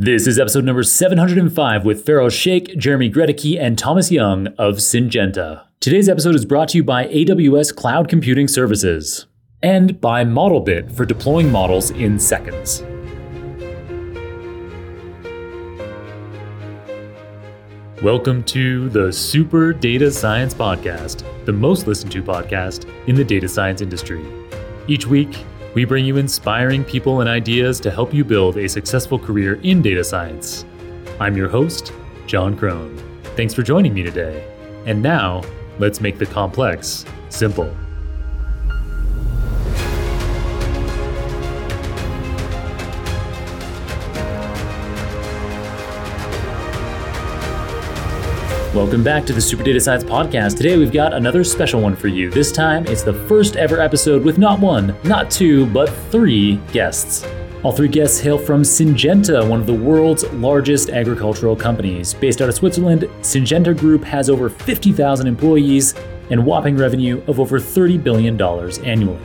This is episode number 705 with Feroz Sheikh, Jeremy Groeteke, and Thomas Jung of Syngenta. Today's episode is brought to you by AWS Cloud Computing Services and by ModelBit for deploying models in seconds. Welcome to the Super Data Science Podcast, the most listened to podcast in the data science industry. Each week, we bring you inspiring people and ideas to help you build a successful career in data science. I'm your host, Jon Krohn. Thanks for joining me today. And now, let's make the complex simple. Welcome back to the Super Data Science Podcast. Today we've got another special one for you. This time it's the first ever episode with not one, not two, but three guests. All three guests hail from Syngenta, one of the world's largest agricultural companies. Based out of Switzerland, Syngenta Group has over 50,000 employees and whopping revenue of over $30 billion annually.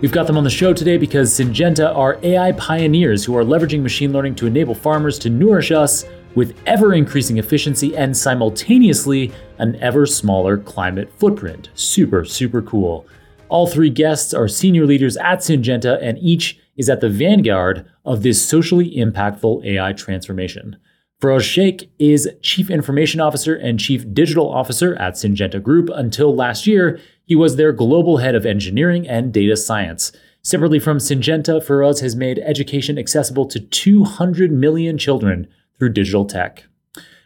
We've got them on the show today because Syngenta are AI pioneers who are leveraging machine learning to enable farmers to nourish us with ever increasing efficiency and simultaneously an ever smaller climate footprint. Super, super cool. All three guests are senior leaders at Syngenta, and each is at the vanguard of this socially impactful AI transformation. Feroz Sheikh is Chief Information Officer and Chief Digital Officer at Syngenta Group. Until last year, he was their Global Head of Engineering and Data Science. Separately from Syngenta, Feroz has made education accessible to 200 million children through digital tech.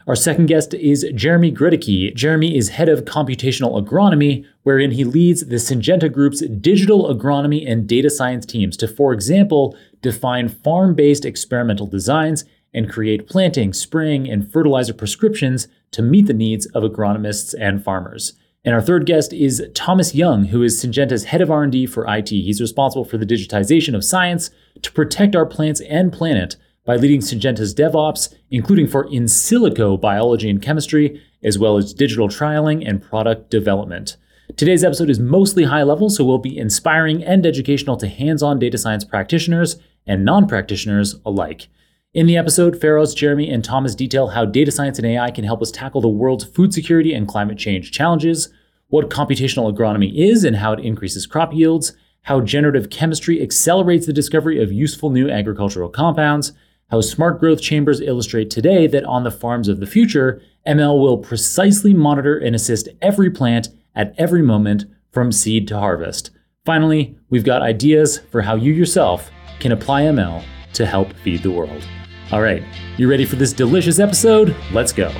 Our second guest is Jeremy Groeteke. Jeremy is head of computational agronomy, wherein he leads the Syngenta Group's digital agronomy and data science teams to, for example, define farm based experimental designs and create planting, spraying, and fertilizer prescriptions to meet the needs of agronomists and farmers. And our third guest is Thomas Jung, who is Syngenta's head of R&D for IT. He's responsible for the digitization of science to protect our plants and planet by leading Syngenta's DevOps, including for in silico biology and chemistry, as well as digital trialing and product development. Today's episode is mostly high level, so will be inspiring and educational to hands on data science practitioners and non practitioners alike. In the episode, Feroz, Jeremy, and Thomas detail how data science and AI can help us tackle the world's food security and climate change challenges, what computational agronomy is and how it increases crop yields, how generative chemistry accelerates the discovery of useful new agricultural compounds, how smart growth chambers illustrate today that on the farms of the future, ML will precisely monitor and assist every plant at every moment from seed to harvest. Finally, we've got ideas for how you yourself can apply ML to help feed the world. All right, you ready for this delicious episode? Let's go.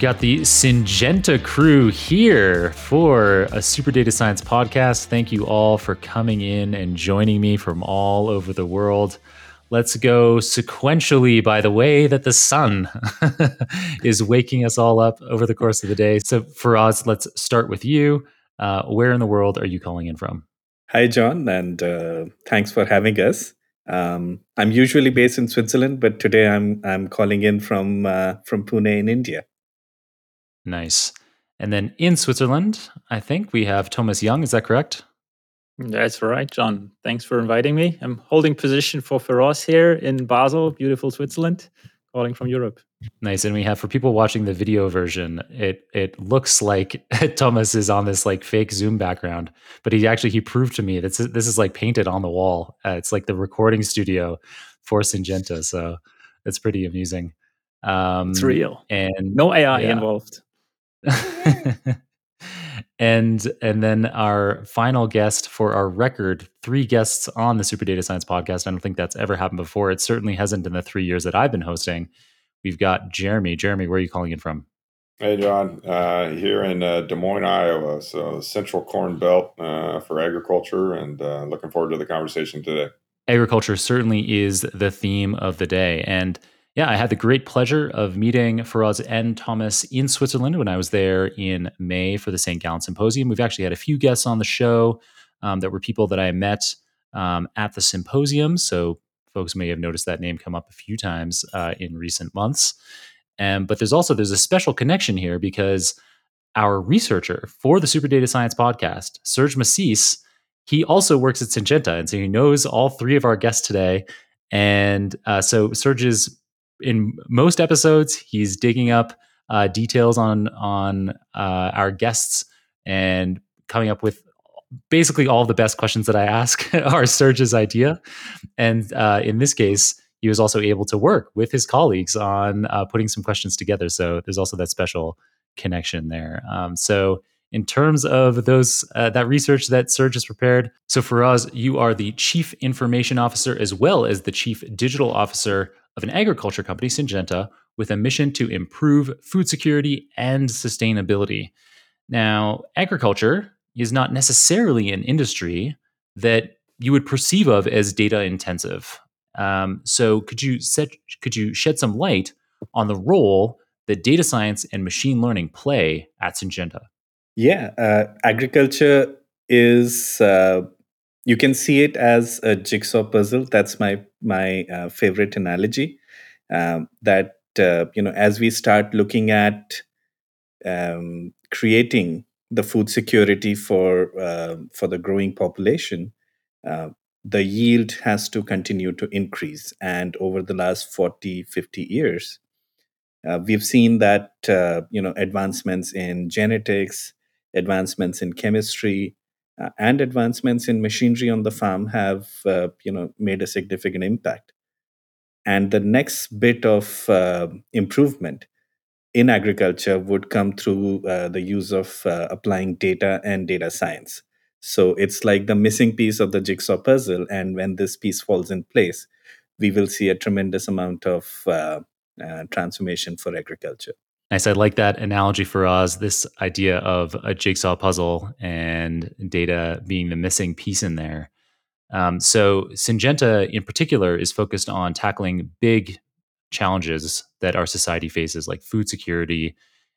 Got the Syngenta crew here for a Super Data Science podcast. Thank you all for coming in and joining me from all over the world. Let's go sequentially by the way that the sun is waking us all up over the course of the day. So, Feroz, let's start with you. Uh, where in the world are you calling in from? Hi, Jon, and uh, thanks for having us. Um, I'm usually based in Switzerland, but today I'm I'm calling in from uh, from Pune in India. Nice. And then in Switzerland, I think we have Thomas Jung. Is that correct? That's right, Jon. Thanks for inviting me. I'm holding position for Feroz here in Basel, beautiful Switzerland, calling from Europe. Nice. And we have for people watching the video version, it it looks like Thomas is on this like fake Zoom background, but he actually he proved to me that this, this is like painted on the wall. Uh, it's like the recording studio for Syngenta, so it's pretty amusing. Um, it's real, and no AI yeah. involved. and and then our final guest for our record three guests on the super data science podcast. I don't think that's ever happened before. It certainly hasn't in the three years that i've been hosting. We've got jeremy. Jeremy where are you calling in from? Hey jon. Uh, here in uh, des moines iowa. So central corn belt uh, for agriculture and uh, looking forward to the conversation today. Agriculture certainly is the theme of the day. And yeah, I had the great pleasure of meeting Feroz and Thomas in Switzerland when I was there in May for the St. Gallen Symposium. We've actually had a few guests on the show um, that were people that I met um, at the symposium. So folks may have noticed that name come up a few times uh, in recent months. Um, but there's also there's a special connection here because our researcher for the Super Data Science podcast, Serge Masís, he also works at Syngenta, and so he knows all three of our guests today. And uh, so Serge is in most episodes, he's digging up uh, details on on uh, our guests and coming up with basically all the best questions that I ask are Serge's idea. And uh, in this case, he was also able to work with his colleagues on uh, putting some questions together. So there's also that special connection there. Um, so in terms of those uh, that research that Serge has prepared, so Feroz, you are the chief information officer as well as the chief digital officer of an agriculture company, Syngenta, with a mission to improve food security and sustainability. Now, agriculture is not necessarily an industry that you would perceive of as data intensive. Um, so, could you set, could you shed some light on the role that data science and machine learning play at Syngenta? Yeah, uh, agriculture is uh, you can see it as a jigsaw puzzle. That's my my uh, favorite analogy. Um, that uh, you know, as we start looking at um, creating the food security for uh, for the growing population, uh, the yield has to continue to increase. And over the last 40, 50 years, uh, we've seen that uh, you know advancements in genetics, advancements in chemistry, uh, and advancements in machinery on the farm have uh, you know made a significant impact. And the next bit of improvement in agriculture would come through uh, the use of uh, applying data and data science. So it's like the missing piece of the jigsaw puzzle. And when this piece falls in place, we will see a tremendous amount of uh, uh transformation for agriculture. Nice. I like that analogy Feroz. This idea of a jigsaw puzzle and data being the missing piece in there. Um, so Syngenta, in particular, is focused on tackling big challenges that our society faces, like food security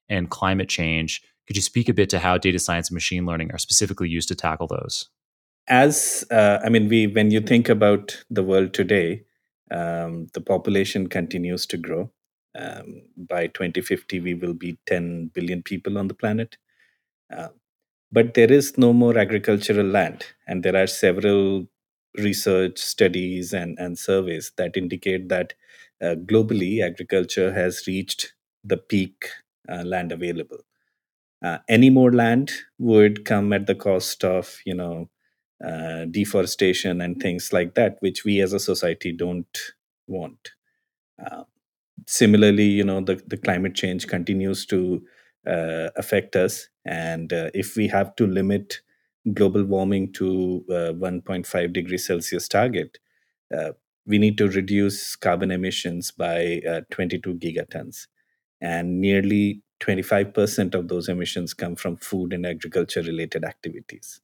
and climate change. Could you speak a bit to how data science and machine learning are specifically used to tackle those? As uh, I mean, we when you think about the world today, um, the population continues to grow. Um, by 2050, we will be 10 billion people on the planet. Uh, but there is no more agricultural land, and there are several research studies and, and surveys that indicate that uh, globally, agriculture has reached the peak uh, land available. Uh, any more land would come at the cost of, you know, uh, deforestation and things like that, which we as a society don't want. Uh, similarly, you know, the, the climate change continues to uh, affect us, and if we have to limit global warming to 1.5 degrees Celsius target, we need to reduce carbon emissions by uh, 22 gigatons. And nearly 25% of those emissions come from food and agriculture related activities.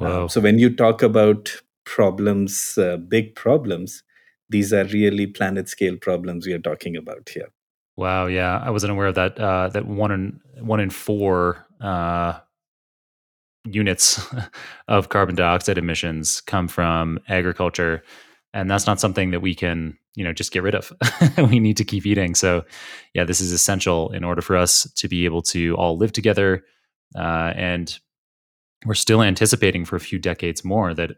Uh, wow. so when you talk about problems, uh, big problems, these are really planet scale problems we are talking about here. Wow, yeah, I wasn't aware of that. Uh, that one in one in four uh, units of carbon dioxide emissions come from agriculture and that's not something that we can you know just get rid of we need to keep eating so yeah this is essential in order for us to be able to all live together uh, and we're still anticipating for a few decades more that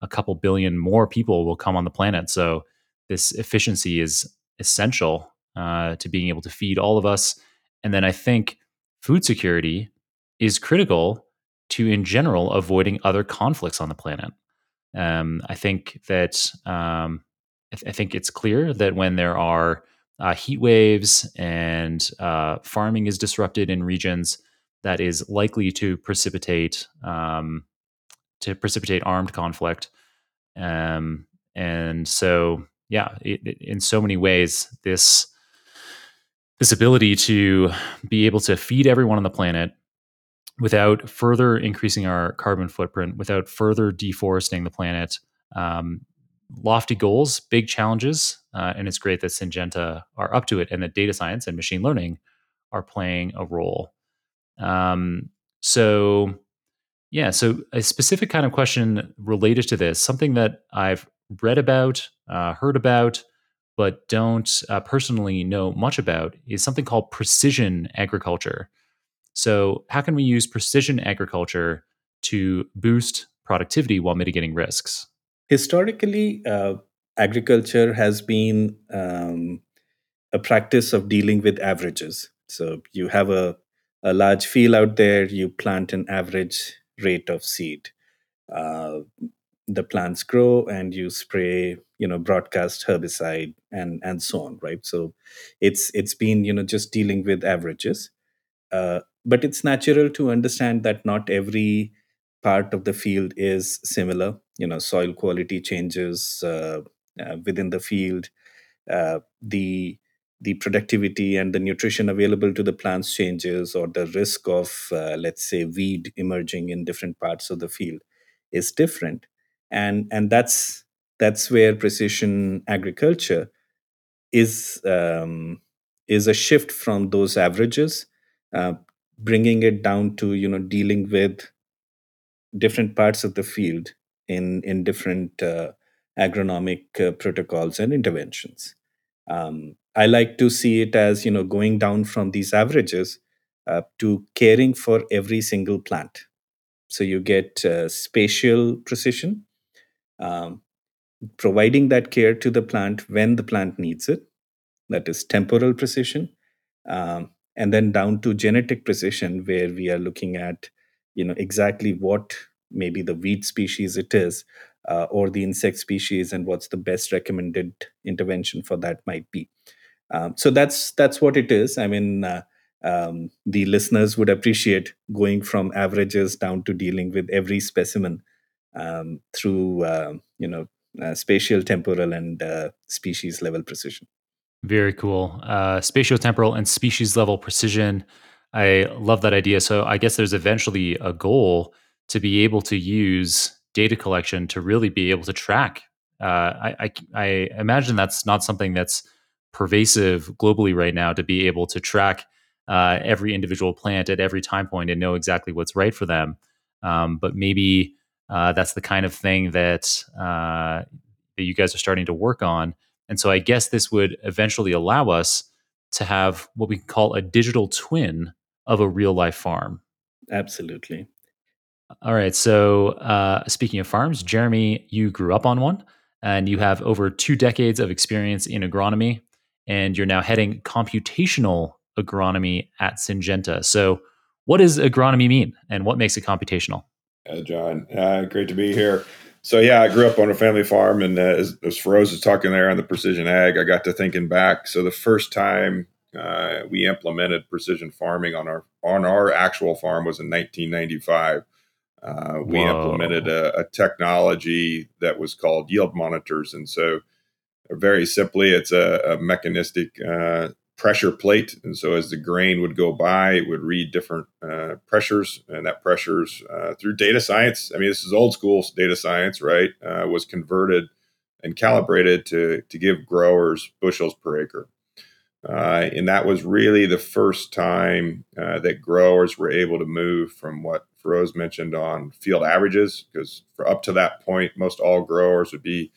a couple billion more people will come on the planet so this efficiency is essential uh, to being able to feed all of us and then i think food security is critical to in general avoiding other conflicts on the planet um, I think that um, I, th- I, think it's clear that when there are uh, heat waves and uh, farming is disrupted in regions, that is likely to precipitate um, to precipitate armed conflict. Um, and so, yeah, it, it, in so many ways, this this ability to be able to feed everyone on the planet without further increasing our carbon footprint, without further deforesting the planet. Um, lofty goals, big challenges, uh, and it's great that Syngenta are up to it, and that data science and machine learning are playing a role. Um, so, yeah, so a specific kind of question related to this, something that I've read about, uh, heard about, but don't uh, personally know much about, is something called precision agriculture. So, how can we use precision agriculture to boost productivity while mitigating risks? Historically, uh, agriculture has been um, a practice of dealing with averages. So you have a, a large field out there, you plant an average rate of seed. Uh, the plants grow and you spray you know broadcast herbicide and and so on right? So it's it's been you know just dealing with averages. Uh, but it's natural to understand that not every part of the field is similar. You know soil quality changes uh, uh, within the field. Uh, the the productivity and the nutrition available to the plants changes or the risk of uh, let's say weed emerging in different parts of the field is different and and that's that's where precision agriculture is um, is a shift from those averages uh, bringing it down to you know dealing with different parts of the field in in different uh, agronomic uh, protocols and interventions. Um, i like to see it as you know going down from these averages uh, to caring for every single plant. So you get uh, spatial precision um, providing that care to the plant when the plant needs it that is temporal precision um, and then down to genetic precision where we are looking at you know exactly what maybe the weed species it is uh, or the insect species and what's the best recommended intervention for that might be. Um, so that's that's what it is. I mean uh, um, the listeners would appreciate going from averages down to dealing with every specimen um, through uh, you know uh, spatial, temporal, and uh, species level precision. Very cool. Uh, spatial, temporal, and species level precision. I love that idea. So I guess there's eventually a goal to be able to use data collection to really be able to track. Uh, I, I, I imagine that's not something that's pervasive globally right now to be able to track uh, every individual plant at every time point and know exactly what's right for them. Um, but maybe uh, that's the kind of thing that uh, that you guys are starting to work on. And so I guess this would eventually allow us to have what we call a digital twin of a real life farm. Absolutely. All right. So uh, speaking of farms, Jeremy, you grew up on one, and you have over two decades of experience in agronomy, and you're now heading computational agronomy at Syngenta. So, what does agronomy mean, and what makes it computational? Uh, Jon, uh, great to be here. So yeah, I grew up on a family farm, and uh, as, as Feroz was talking there on the precision ag, I got to thinking back. So the first time uh, we implemented precision farming on our on our actual farm was in 1995. Uh, we Whoa. implemented a, a, technology that was called yield monitors, and so very simply, it's a, a mechanistic uh, pressure plate. And so as the grain would go by, it would read different uh, pressures, and that pressures uh, through data science. I mean, this is old school data science, right? Uh, was converted and calibrated to to give growers bushels per acre. Uh, and that was really the first time uh, that growers were able to move from what Feroz mentioned on field averages, because for up to that point, most all growers would be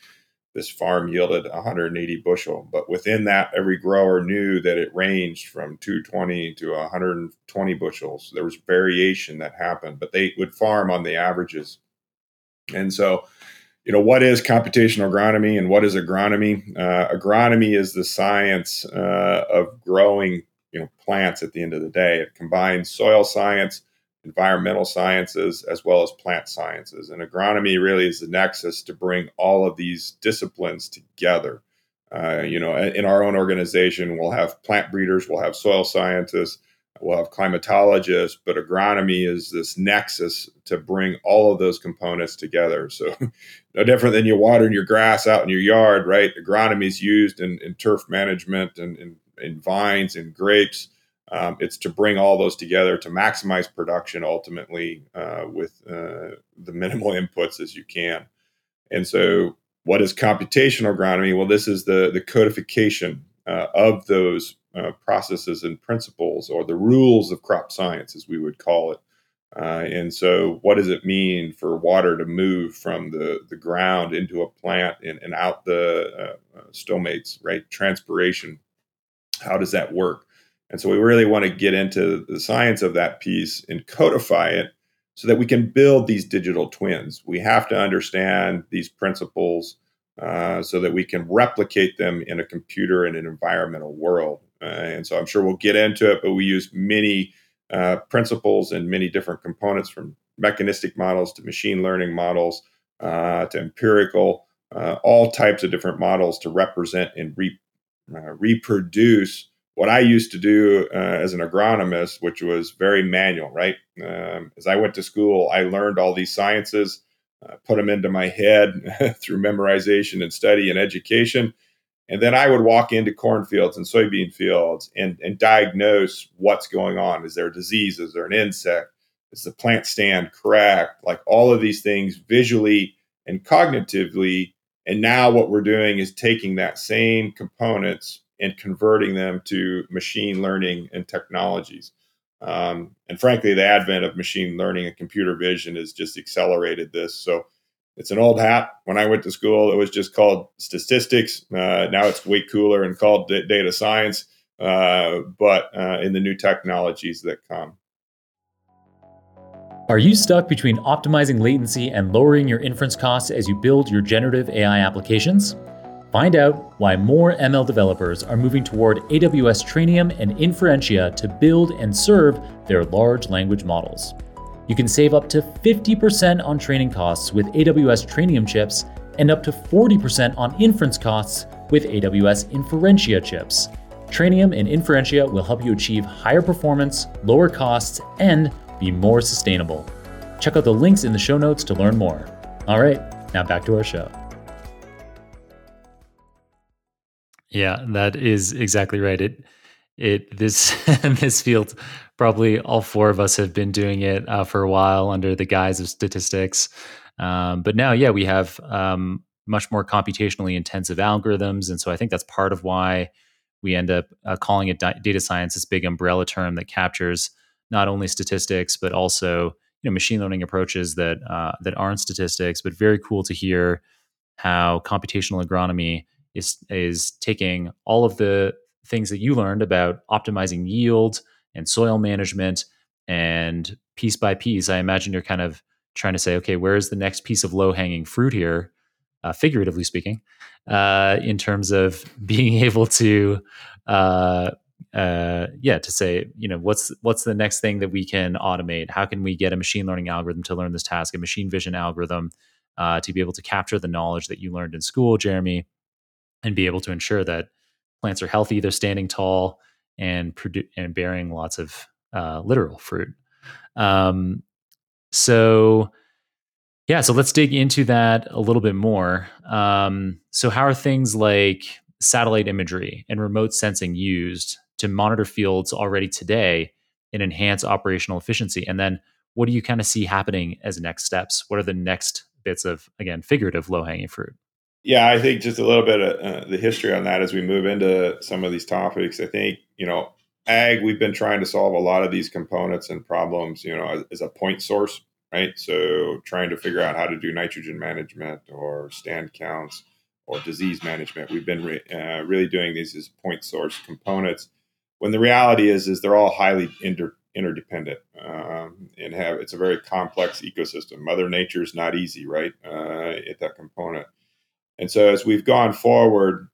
this farm yielded 180 bushel. But within that, every grower knew that it ranged from 220 to 120 bushels. There was variation that happened, but they would farm on the averages. And so, you know, what is computational agronomy and what is agronomy? Uh, agronomy is the science uh, of growing, you know, plants at the end of the day. It combines soil science, environmental sciences as well as plant sciences. And agronomy really is the nexus to bring all of these disciplines together. Uh, you know, in our own organization, we'll have plant breeders, we'll have soil scientists, we'll have climatologists, but agronomy is this nexus to bring all of those components together. So, no different than you watering your grass out in your yard, right? Agronomy is used in, in turf management and in, in vines and grapes. Um, it's to bring all those together to maximize production ultimately uh, with uh, the minimal inputs as you can. And so, what is computational agronomy? Well, this is the, the codification uh, of those uh, processes and principles, or the rules of crop science, as we would call it. Uh, and so, what does it mean for water to move from the, the ground into a plant and, and out the uh, stomates, right? Transpiration. How does that work? And so we really want to get into the science of that piece and codify it so that we can build these digital twins. We have to understand these principles uh, so that we can replicate them in a computer and an environmental world. Uh, and so I'm sure we'll get into it, but we use many uh, principles and many different components from mechanistic models to machine learning models uh, to empirical, uh, all types of different models to represent and re- uh, reproduce what I used to do uh, as an agronomist, which was very manual, right? Um, as I went to school, I learned all these sciences, uh, put them into my head through memorization and study and education. And then I would walk into cornfields and soybean fields and, and diagnose what's going on. Is there a disease? Is there an insect? Is the plant stand cracked? Like all of these things visually and cognitively. And now what we're doing is taking that same components and converting them to machine learning and technologies. Um, and frankly, the advent of machine learning and computer vision has just accelerated this. So it's an old hat. When I went to school, it was just called statistics. Uh, now it's way cooler and called d- data science, uh, but uh, in the new technologies that come. Are you stuck between optimizing latency and lowering your inference costs as you build your generative AI applications? Find out why more ML developers are moving toward AWS Trainium and Inferentia to build and serve their large language models. You can save up to 50% on training costs with AWS Trainium chips and up to 40% on inference costs with AWS Inferentia chips. Trainium and Inferentia will help you achieve higher performance, lower costs, and be more sustainable. Check out the links in the show notes to learn more. All right, now back to our show. Yeah, that is exactly right. It it this this field probably all four of us have been doing it uh, for a while under the guise of statistics. Um, but now, yeah, we have um, much more computationally intensive algorithms, and so I think that's part of why we end up uh, calling it di- data science, this big umbrella term that captures not only statistics but also you know machine learning approaches that uh, that aren't statistics. But very cool to hear how computational agronomy is is taking all of the things that you learned about optimizing yield and soil management and piece by piece i imagine you're kind of trying to say okay where's the next piece of low hanging fruit here? Uh, figuratively speaking uh, in terms of being able to uh, uh, yeah to say you know what's what's the next thing that we can automate? How can we get a machine learning algorithm to learn this task a machine vision algorithm uh, to be able to capture the knowledge that you learned in school jeremy and be able to ensure that plants are healthy, they're standing tall, and produ- and bearing lots of uh, literal fruit. Um, so, yeah, so let's dig into that a little bit more. Um, so, how are things like satellite imagery and remote sensing used to monitor fields already today and enhance operational efficiency? And then, what do you kind of see happening as next steps? What are the next bits of, again, figurative low hanging fruit? Yeah, I think just a little bit of uh, the history on that as we move into some of these topics. I think, you know, ag, we've been trying to solve a lot of these components and problems, you know, as, as a point source, right? So trying to figure out how to do nitrogen management or stand counts or disease management. We've been re- uh, really doing these as point source components. When the reality is, is they're all highly inter- interdependent um, and have it's a very complex ecosystem. Mother Nature is not easy, right? Uh, at that component. And so as we've gone forward,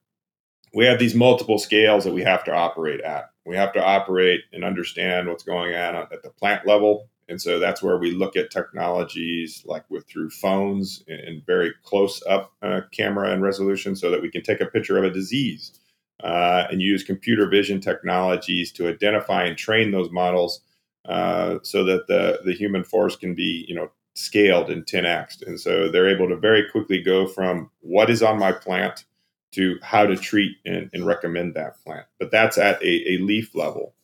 we have these multiple scales that we have to operate at. We have to operate and understand what's going on at the plant level. And so that's where we look at technologies like with through phones and very close up uh, camera and resolution so that we can take a picture of a disease uh, and use computer vision technologies to identify and train those models uh, so that the, the human force can be, you know, scaled in 10x. And so they're able to very quickly go from what is on my plant to how to treat and, and recommend that plant. But that's at a, a, leaf level.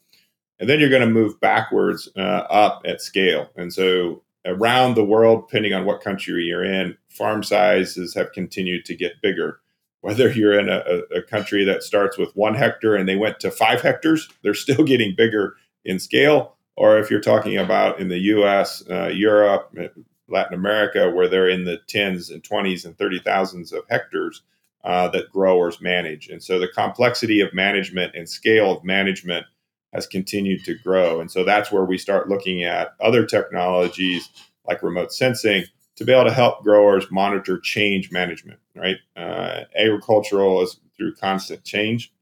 And then you're going to move backwards uh, up at scale. And so around the world, depending on what country you're in, farm sizes have continued to get bigger. Whether you're in a, a country that starts with one hectare and they went to five hectares, they're still getting bigger in scale or if you're talking about in the US, uh, Europe, uh, Latin America, where they're in the tens and 20s and 30 thousands of hectares uh, that growers manage. And so the complexity of management and scale of management has continued to grow. And so that's where we start looking at other technologies like remote sensing to be able to help growers monitor change management, right? Uh, agricultural is through constant change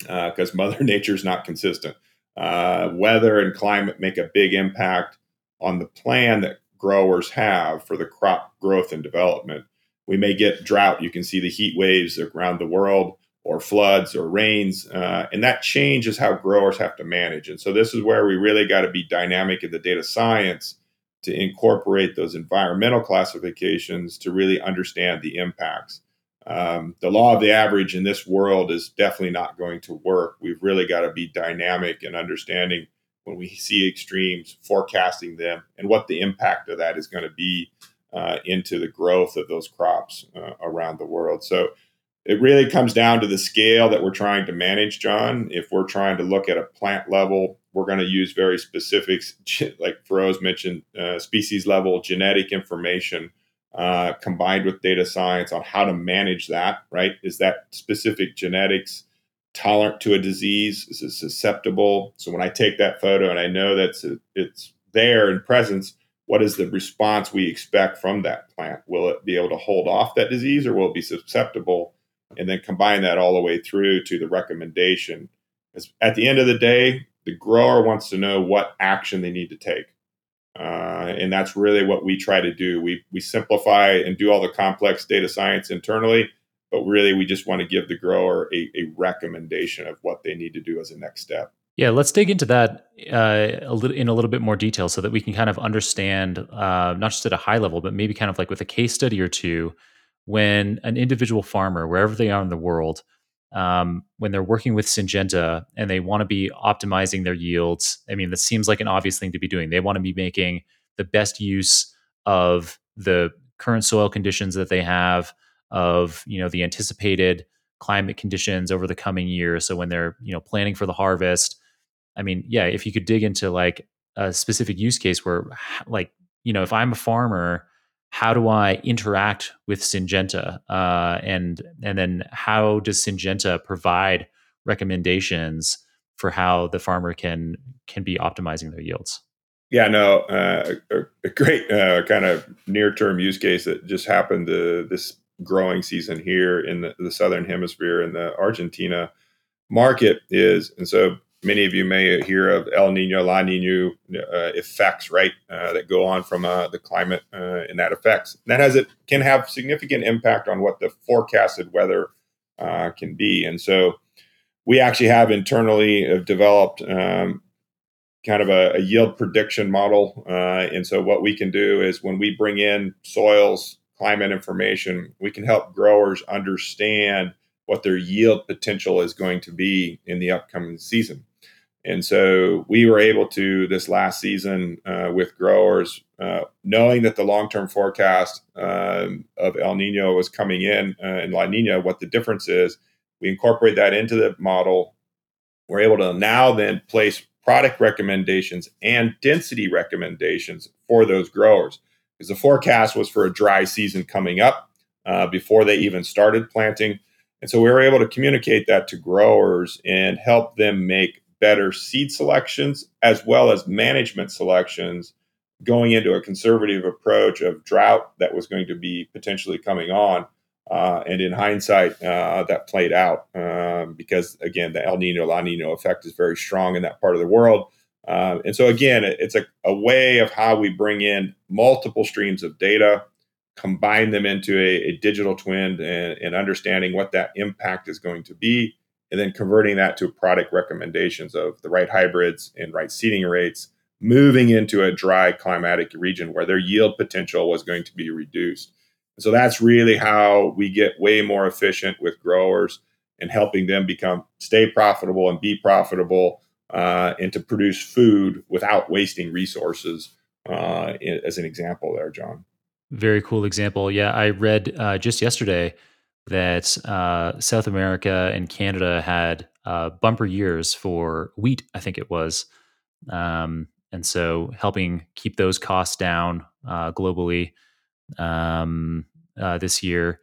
because uh, Mother Nature is not consistent. Uh, weather and climate make a big impact on the plan that growers have for the crop growth and development. We may get drought. You can see the heat waves around the world, or floods, or rains. Uh, and that changes how growers have to manage. And so, this is where we really got to be dynamic in the data science to incorporate those environmental classifications to really understand the impacts. Um, the law of the average in this world is definitely not going to work. We've really got to be dynamic and understanding when we see extremes, forecasting them, and what the impact of that is going to be uh, into the growth of those crops uh, around the world. So it really comes down to the scale that we're trying to manage, Jon. If we're trying to look at a plant level, we're going to use very specific, like Feroz mentioned, uh, species level genetic information uh, combined with data science on how to manage that, right? Is that specific genetics tolerant to a disease? Is it susceptible? So when I take that photo and I know that it's there in presence, what is the response we expect from that plant? Will it be able to hold off that disease or will it be susceptible? And then combine that all the way through to the recommendation. Because at the end of the day, the grower wants to know what action they need to take. Uh, and that's really what we try to do. We, we simplify and do all the complex data science internally, but really we just want to give the grower a, a recommendation of what they need to do as a next step. Yeah, let's dig into that uh, a little in a little bit more detail so that we can kind of understand, uh, not just at a high level, but maybe kind of like with a case study or two, when an individual farmer, wherever they are in the world, um, when they're working with Syngenta and they want to be optimizing their yields. I mean, that seems like an obvious thing to be doing. They want to be making the best use of the current soil conditions that they have, of you know the anticipated climate conditions over the coming year. So when they're you know planning for the harvest, I mean, yeah, if you could dig into like a specific use case where, like, you know, if I'm a farmer how do I interact with Syngenta, uh, and and then how does Syngenta provide recommendations for how the farmer can can be optimizing their yields? Yeah, no, uh, a, great uh, kind of near term use case that just happened this growing season here in the, the southern hemisphere in the Argentina market is, and so many of you may hear of El Nino, La Nino uh, effects, right, uh, that go on from uh, the climate uh, and that affects. And that has it can have significant impact on what the forecasted weather uh, can be. And so we actually have internally have developed um, kind of a, a, yield prediction model. Uh, and so what we can do is when we bring in soils climate information, we can help growers understand what their yield potential is going to be in the upcoming season. And so we were able to this last season uh, with growers, uh, knowing that the long term forecast um, of El Nino was coming in uh, and La Nina, what the difference is, we incorporate that into the model. We're able to now then place product recommendations and density recommendations for those growers because the forecast was for a dry season coming up uh, before they even started planting. And so we were able to communicate that to growers and help them make better seed selections as well as management selections going into a conservative approach of drought that was going to be potentially coming on. Uh, and in hindsight, uh, that played out um, because, again, the El Nino La Nino effect is very strong in that part of the world. Uh, and so, again, it's a, a, way of how we bring in multiple streams of data, combine them into a, a digital twin, and, and understanding what that impact is going to be and then converting that to product recommendations of the right hybrids and right seeding rates, moving into a dry climatic region where their yield potential was going to be reduced. So that's really how we get way more efficient with growers and helping them become stay profitable and be profitable uh, and to produce food without wasting resources. Uh, as an example, there, Jon. Very cool example. Yeah, I read uh, just yesterday that uh, South America and Canada had uh, bumper years for wheat, I think it was. Um, and so helping keep those costs down uh, globally um, uh, this year.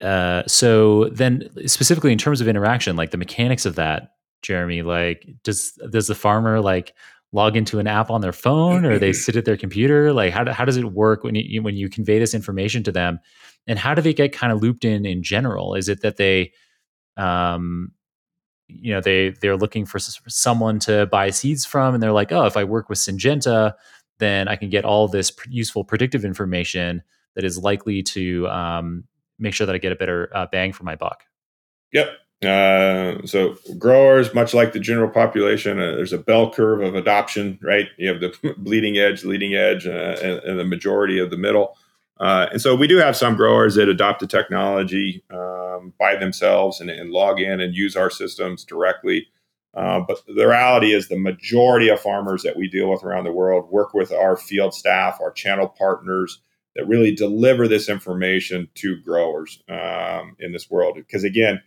Uh, so then specifically in terms of interaction, like the mechanics of that, Jeremy, like does does the farmer like log into an app on their phone or they sit at their computer? Like how, do, how does it work when you when you convey this information to them? And how do they get kind of looped in in general? Is it that they um, you know they they're looking for someone to buy seeds from and they're like oh if i work with syngenta then i can get all this useful predictive information that is likely to um, make sure that i get a better uh, bang for my buck. Yep. Uh, so growers much like the general population uh, there's a bell curve of adoption right? You have the bleeding edge leading edge uh, and, and, the majority of the middle uh, and so we do have some growers that adopt the technology um, by themselves and, and, log in and use our systems directly. Uh, but the reality is, the majority of farmers that we deal with around the world work with our field staff, our channel partners that really deliver this information to growers um, in this world. Because again,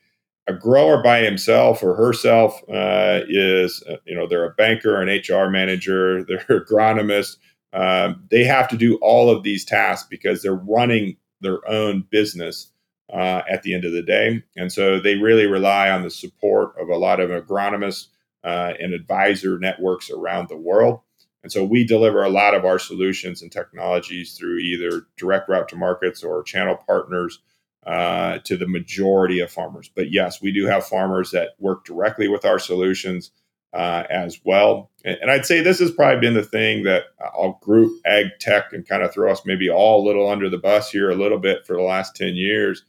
a grower by himself or herself uh, is, uh, you know, they're a banker, an HR manager, they're agronomist um, they have to do all of these tasks because they're running their own business uh, at the end of the day. And so they really rely on the support of a lot of agronomists uh, and advisor networks around the world. And so we deliver a lot of our solutions and technologies through either direct route to markets or channel partners uh, to the majority of farmers. But yes, we do have farmers that work directly with our solutions uh, as well. And, I'd say this has probably been the thing that I'll group ag tech and kind of throw us maybe all a little under the bus here a little bit for the last 10 years.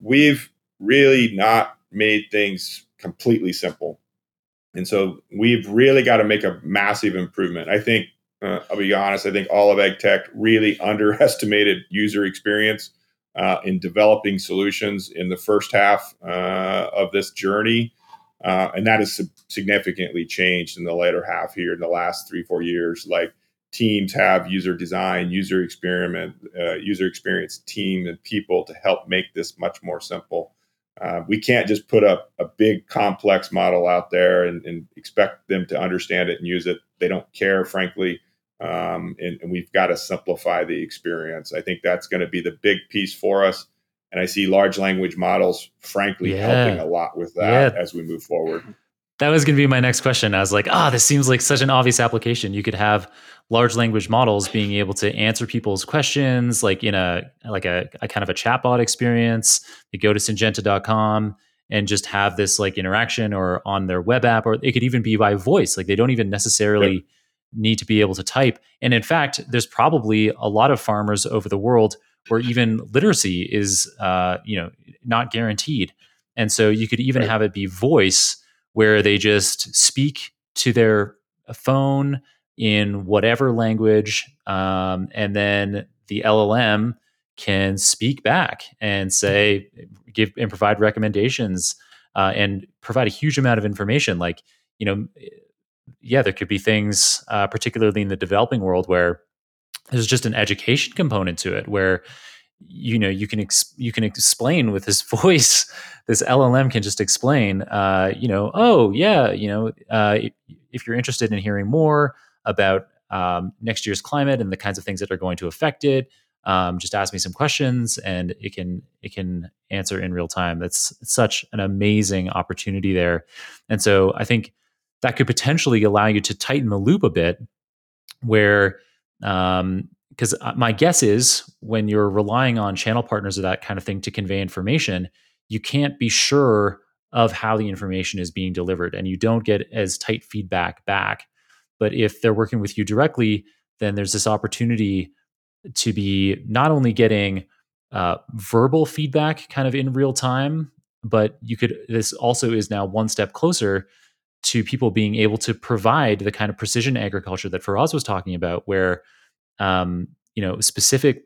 We've really not made things completely simple. And so we've really got to make a massive improvement. I think, uh, I'll be honest, I think all of ag tech really underestimated user experience uh, in developing solutions in the first half uh, of this journey. Uh, and that has significantly changed in the later half here in the last three, four years. Like teams have user design, user experiment, uh, user experience team and people to help make this much more simple. Uh, we can't just put up a big complex model out there and, and, expect them to understand it and use it. They don't care, frankly. Um, and, and we've got to simplify the experience. I think that's going to be the big piece for us. And I see large language models, frankly, yeah. helping a lot with that yeah. as we move forward. That was going to be my next question. I was like, ah, oh, this seems like such an obvious application. You could have large language models being able to answer people's questions, like in a like a, a kind of a chatbot experience. They go to syngenta.com and just have this like interaction, or on their web app, or it could even be by voice. Like they don't even necessarily need to be able to type. And in fact, there's probably a lot of farmers over the world where even literacy is uh, you know not guaranteed and so you could even right. have it be voice where they just speak to their phone in whatever language um, and then the llm can speak back and say give and provide recommendations uh, and provide a huge amount of information like you know yeah there could be things uh, particularly in the developing world where there's just an education component to it where you know you can ex- you can explain with his voice this llm can just explain uh, you know oh yeah you know uh, if you're interested in hearing more about um, next year's climate and the kinds of things that are going to affect it um, just ask me some questions and it can it can answer in real time. That's such an amazing opportunity there. And so i think that could potentially allow you to tighten the loop a bit where um, because uh, my guess is when you're relying on channel partners or that kind of thing to convey information, you can't be sure of how the information is being delivered and you don't get as tight feedback back. But if they're working with you directly, then there's this opportunity to be not only getting uh, verbal feedback kind of in real time, but you could, this also is now one step closer to people being able to provide the kind of precision agriculture that Feroz was talking about, where um, you know specific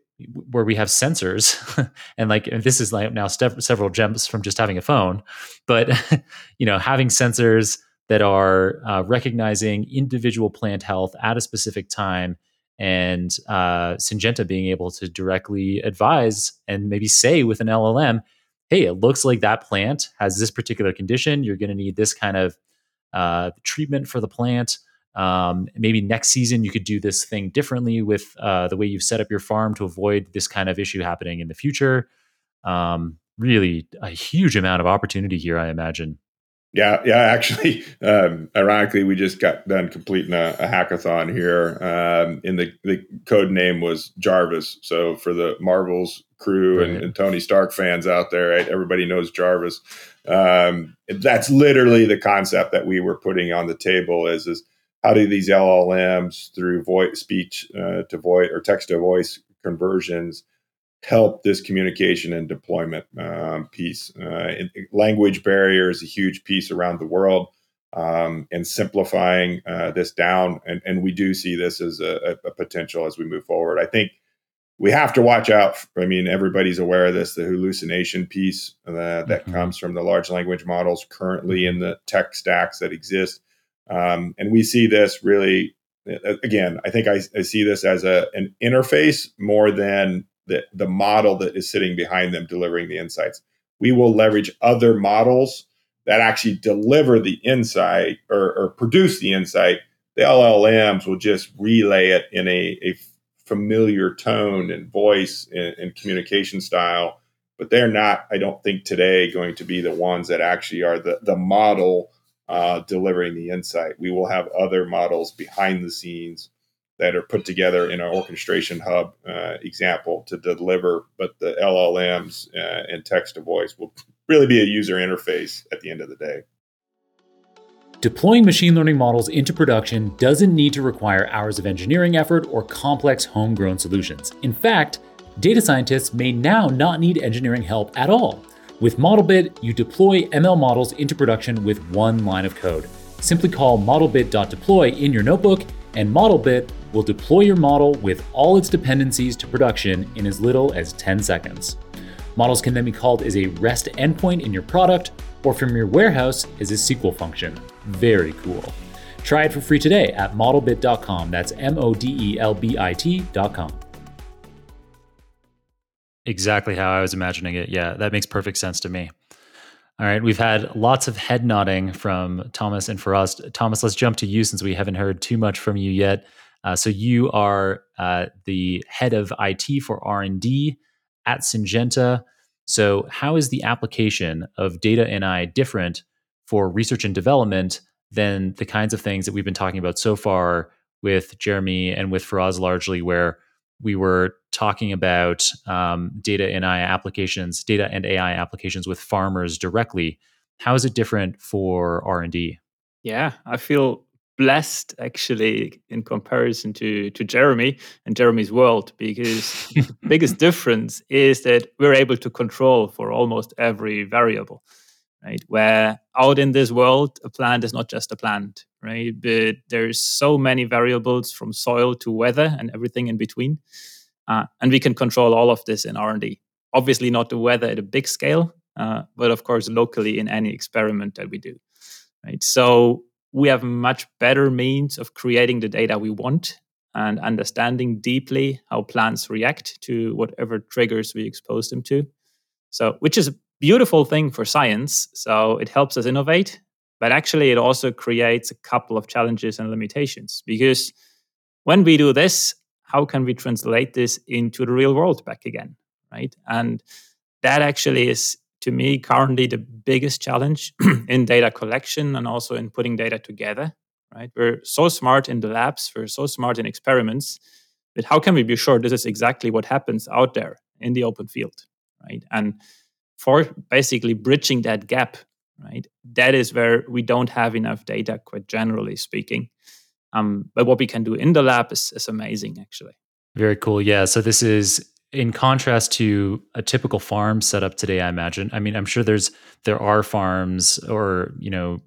where we have sensors and like and this is like now several gems from just having a phone but you know having sensors that are uh, recognizing individual plant health at a specific time and uh, syngenta being able to directly advise and maybe say with an llm hey it looks like that plant has this particular condition. You're going to need this kind of uh, treatment for the plant um, maybe next season you could do this thing differently with uh, the way you've set up your farm to avoid this kind of issue happening in the future. Um, really, a huge amount of opportunity here, I imagine. Yeah, yeah. Actually, um, ironically, we just got done completing a, a hackathon here. Um, and the the code name was Jarvis. So for the Marvels crew and, and, Tony Stark fans out there, right, everybody knows Jarvis. Um, that's literally the concept that we were putting on the table. Is is how do these LLMs through voice speech uh, to voice or text to voice conversions help this communication and deployment um, piece. Uh, language barrier is a huge piece around the world, um, and simplifying uh, this down. And, and, we do see this as a, a, potential as we move forward. I think we have to watch out. I mean, everybody's aware of this the hallucination piece uh, that mm-hmm. comes from the large language models currently in the tech stacks that exist. Um, and we see this really again, I think I, I, see this as a an interface more than the, the model that is sitting behind them delivering the insights. We will leverage other models that actually deliver the insight or, or produce the insight. The LLMs will just relay it in a, a familiar tone and voice and, and communication style, but they're not, I don't think today, going to be the ones that actually are the, the model uh, delivering the insight. We will have other models behind the scenes that are put together in our orchestration hub uh, example to deliver, but the LLMs uh, and text to voice will really be a user interface at the end of the day. Deploying machine learning models into production doesn't need to require hours of engineering effort or complex homegrown solutions. In fact, data scientists may now not need engineering help at all. With Modelbit, you deploy ML models into production with one line of code. Simply call modelbit.deploy in your notebook, and Modelbit will deploy your model with all its dependencies to production in as little as 10 seconds. Models can then be called as a REST endpoint in your product or from your warehouse as a SQL function. Very cool. Try it for free today at modelbit.com. That's M O D E L B I T.com. Exactly how I was imagining it. Yeah, that makes perfect sense to me. All right, we've had lots of head nodding from Thomas and Feroz. Thomas, let's jump to you since we haven't heard too much from you yet. Uh, so you are uh, the head of IT for R and D at Syngenta. So how is the application of data and AI different for research and development than the kinds of things that we've been talking about so far with Jeremy and with Feroz largely, where we were talking about um, data and AI applications, data and AI applications with farmers directly. How is it different for R and D? Yeah, I feel blessed actually in comparison to to Jeremy and Jeremy's world because the biggest difference is that we're able to control for almost every variable right? Where out in this world a plant is not just a plant right? But there's so many variables from soil to weather and everything in between uh, and we can control all of this in r&d obviously not the weather at a big scale uh, but of course locally in any experiment that we do right? So we have much better means of creating the data we want and understanding deeply how plants react to whatever triggers we expose them to. So, which is beautiful thing for science. So, it helps us innovate, but actually, it also creates a couple of challenges and limitations because when we do this, how can we translate this into the real world back again? Right. And that actually is to me currently the biggest challenge in data collection and also in putting data together right we're so smart in the labs we're so smart in experiments but how can we be sure this is exactly what happens out there in the open field right and for basically bridging that gap right? That is where we don't have enough data quite generally speaking. Um, but what we can do in the lab is, is amazing actually. Very cool. Yeah so this is in contrast to a typical farm setup today i imagine i mean i'm sure there's there are farms or you know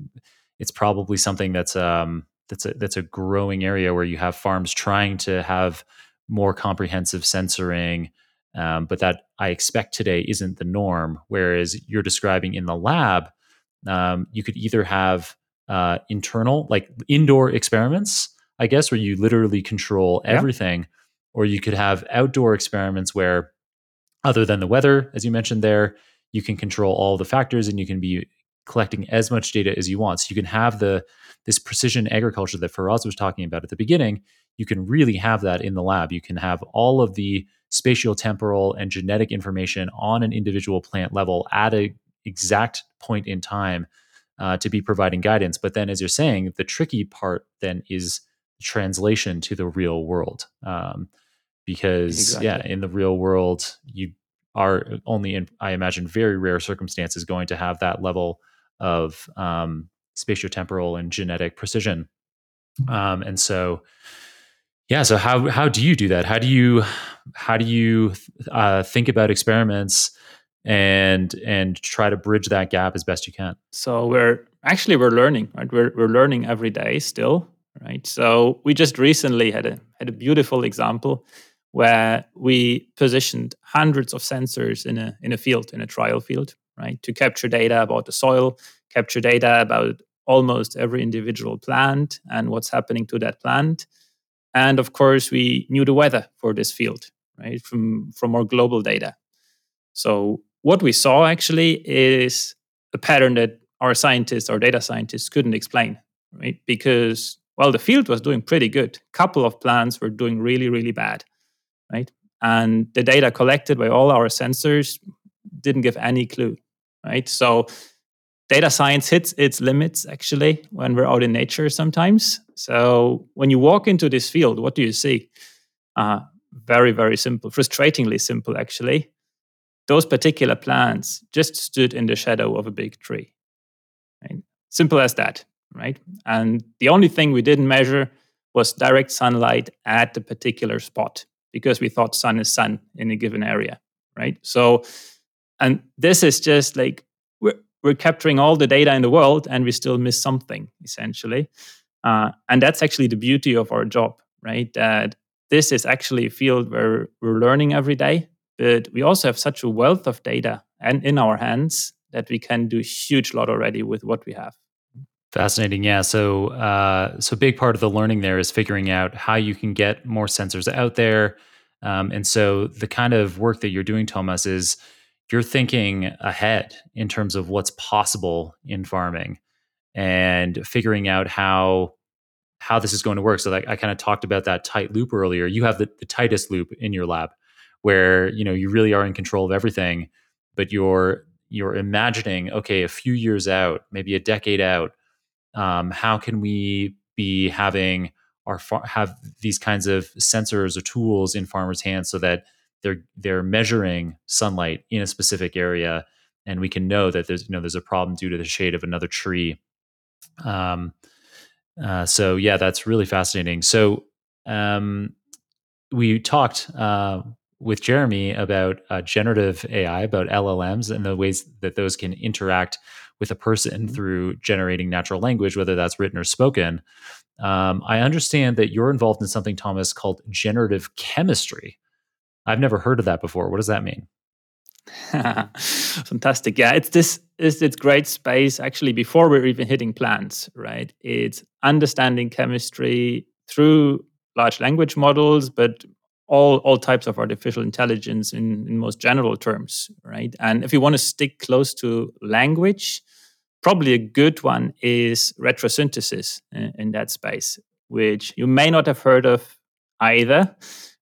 it's probably something that's um that's a that's a growing area where you have farms trying to have more comprehensive sensoring um, but that i expect today isn't the norm whereas you're describing in the lab um, you could either have uh, internal like indoor experiments i guess where you literally control everything yeah or you could have outdoor experiments where, other than the weather, as you mentioned there, you can control all the factors and you can be collecting as much data as you want. So you can have the this precision agriculture that Feroz was talking about at the beginning. You can really have that in the lab. You can have all of the spatial, temporal, and genetic information on an individual plant level at an exact point in time uh, to be providing guidance. But then, as you're saying, the tricky part then is translation to the real world. Um, because exactly. yeah, in the real world, you are only in, I imagine, very rare circumstances going to have that level of um, spatiotemporal and genetic precision. Um, and so, yeah. So how how do you do that? How do you how do you uh, think about experiments and and try to bridge that gap as best you can? So we're actually we're learning, right? We're we're learning every day still, right? So we just recently had a had a beautiful example where we positioned hundreds of sensors in a in a field in a trial field, right, to capture data about the soil, capture data about almost every individual plant and what's happening to that plant. And of course, we knew the weather for this field, right, from, from our global data. So, what we saw actually is a pattern that our scientists, our data scientists, couldn't explain, right? Because, well, the field was doing pretty good. A couple of plants were doing really, really bad, right? And the data collected by all our sensors didn't give any clue, right? So, data science hits its limits actually when we're out in nature sometimes. So when you walk into this field, what do you see? Uh, very, very simple, frustratingly simple actually. Those particular plants just stood in the shadow of a big tree. Right? Simple as that, right? And the only thing we didn't measure was direct sunlight at the particular spot because we thought sun is sun in a given area, right? So, and this is just like we're capturing all the data in the world and we still miss something essentially. Uh, and that's actually the beauty of our job right? That this is actually a field where we're learning every day but we also have such a wealth of data and in our hands that we can do huge lot already with what we have. Fascinating. Yeah. So uh, so big part of the learning there is figuring out how you can get more sensors out there. Um, and so the kind of work that you're doing thomas is you're thinking ahead in terms of what's possible in farming and figuring out how how this is going to work. So like I kind of talked about that tight loop earlier. You have the, the tightest loop in your lab where you know you really are in control of everything, but you're you're imagining, okay, a few years out, maybe a decade out, um, how can we be having our far- have these kinds of sensors or tools in farmers' hands so that they're they're measuring sunlight in a specific area and we can know that there's you know there's a problem due to the shade of another tree um uh, so yeah that's really fascinating so um we talked uh with Jeremy about uh, generative AI, about LLMs, and the ways that those can interact with a person mm-hmm. through generating natural language, whether that's written or spoken. Um, I understand that you're involved in something, Thomas, called generative chemistry. I've never heard of that before. What does that mean? Fantastic. Yeah, it's this is it's great space actually before we're even hitting plants, right? It's understanding chemistry through large language models, but all all types of artificial intelligence in, in most general terms, right? And if you want to stick close to language, probably a good one is retrosynthesis in, in that space, which you may not have heard of either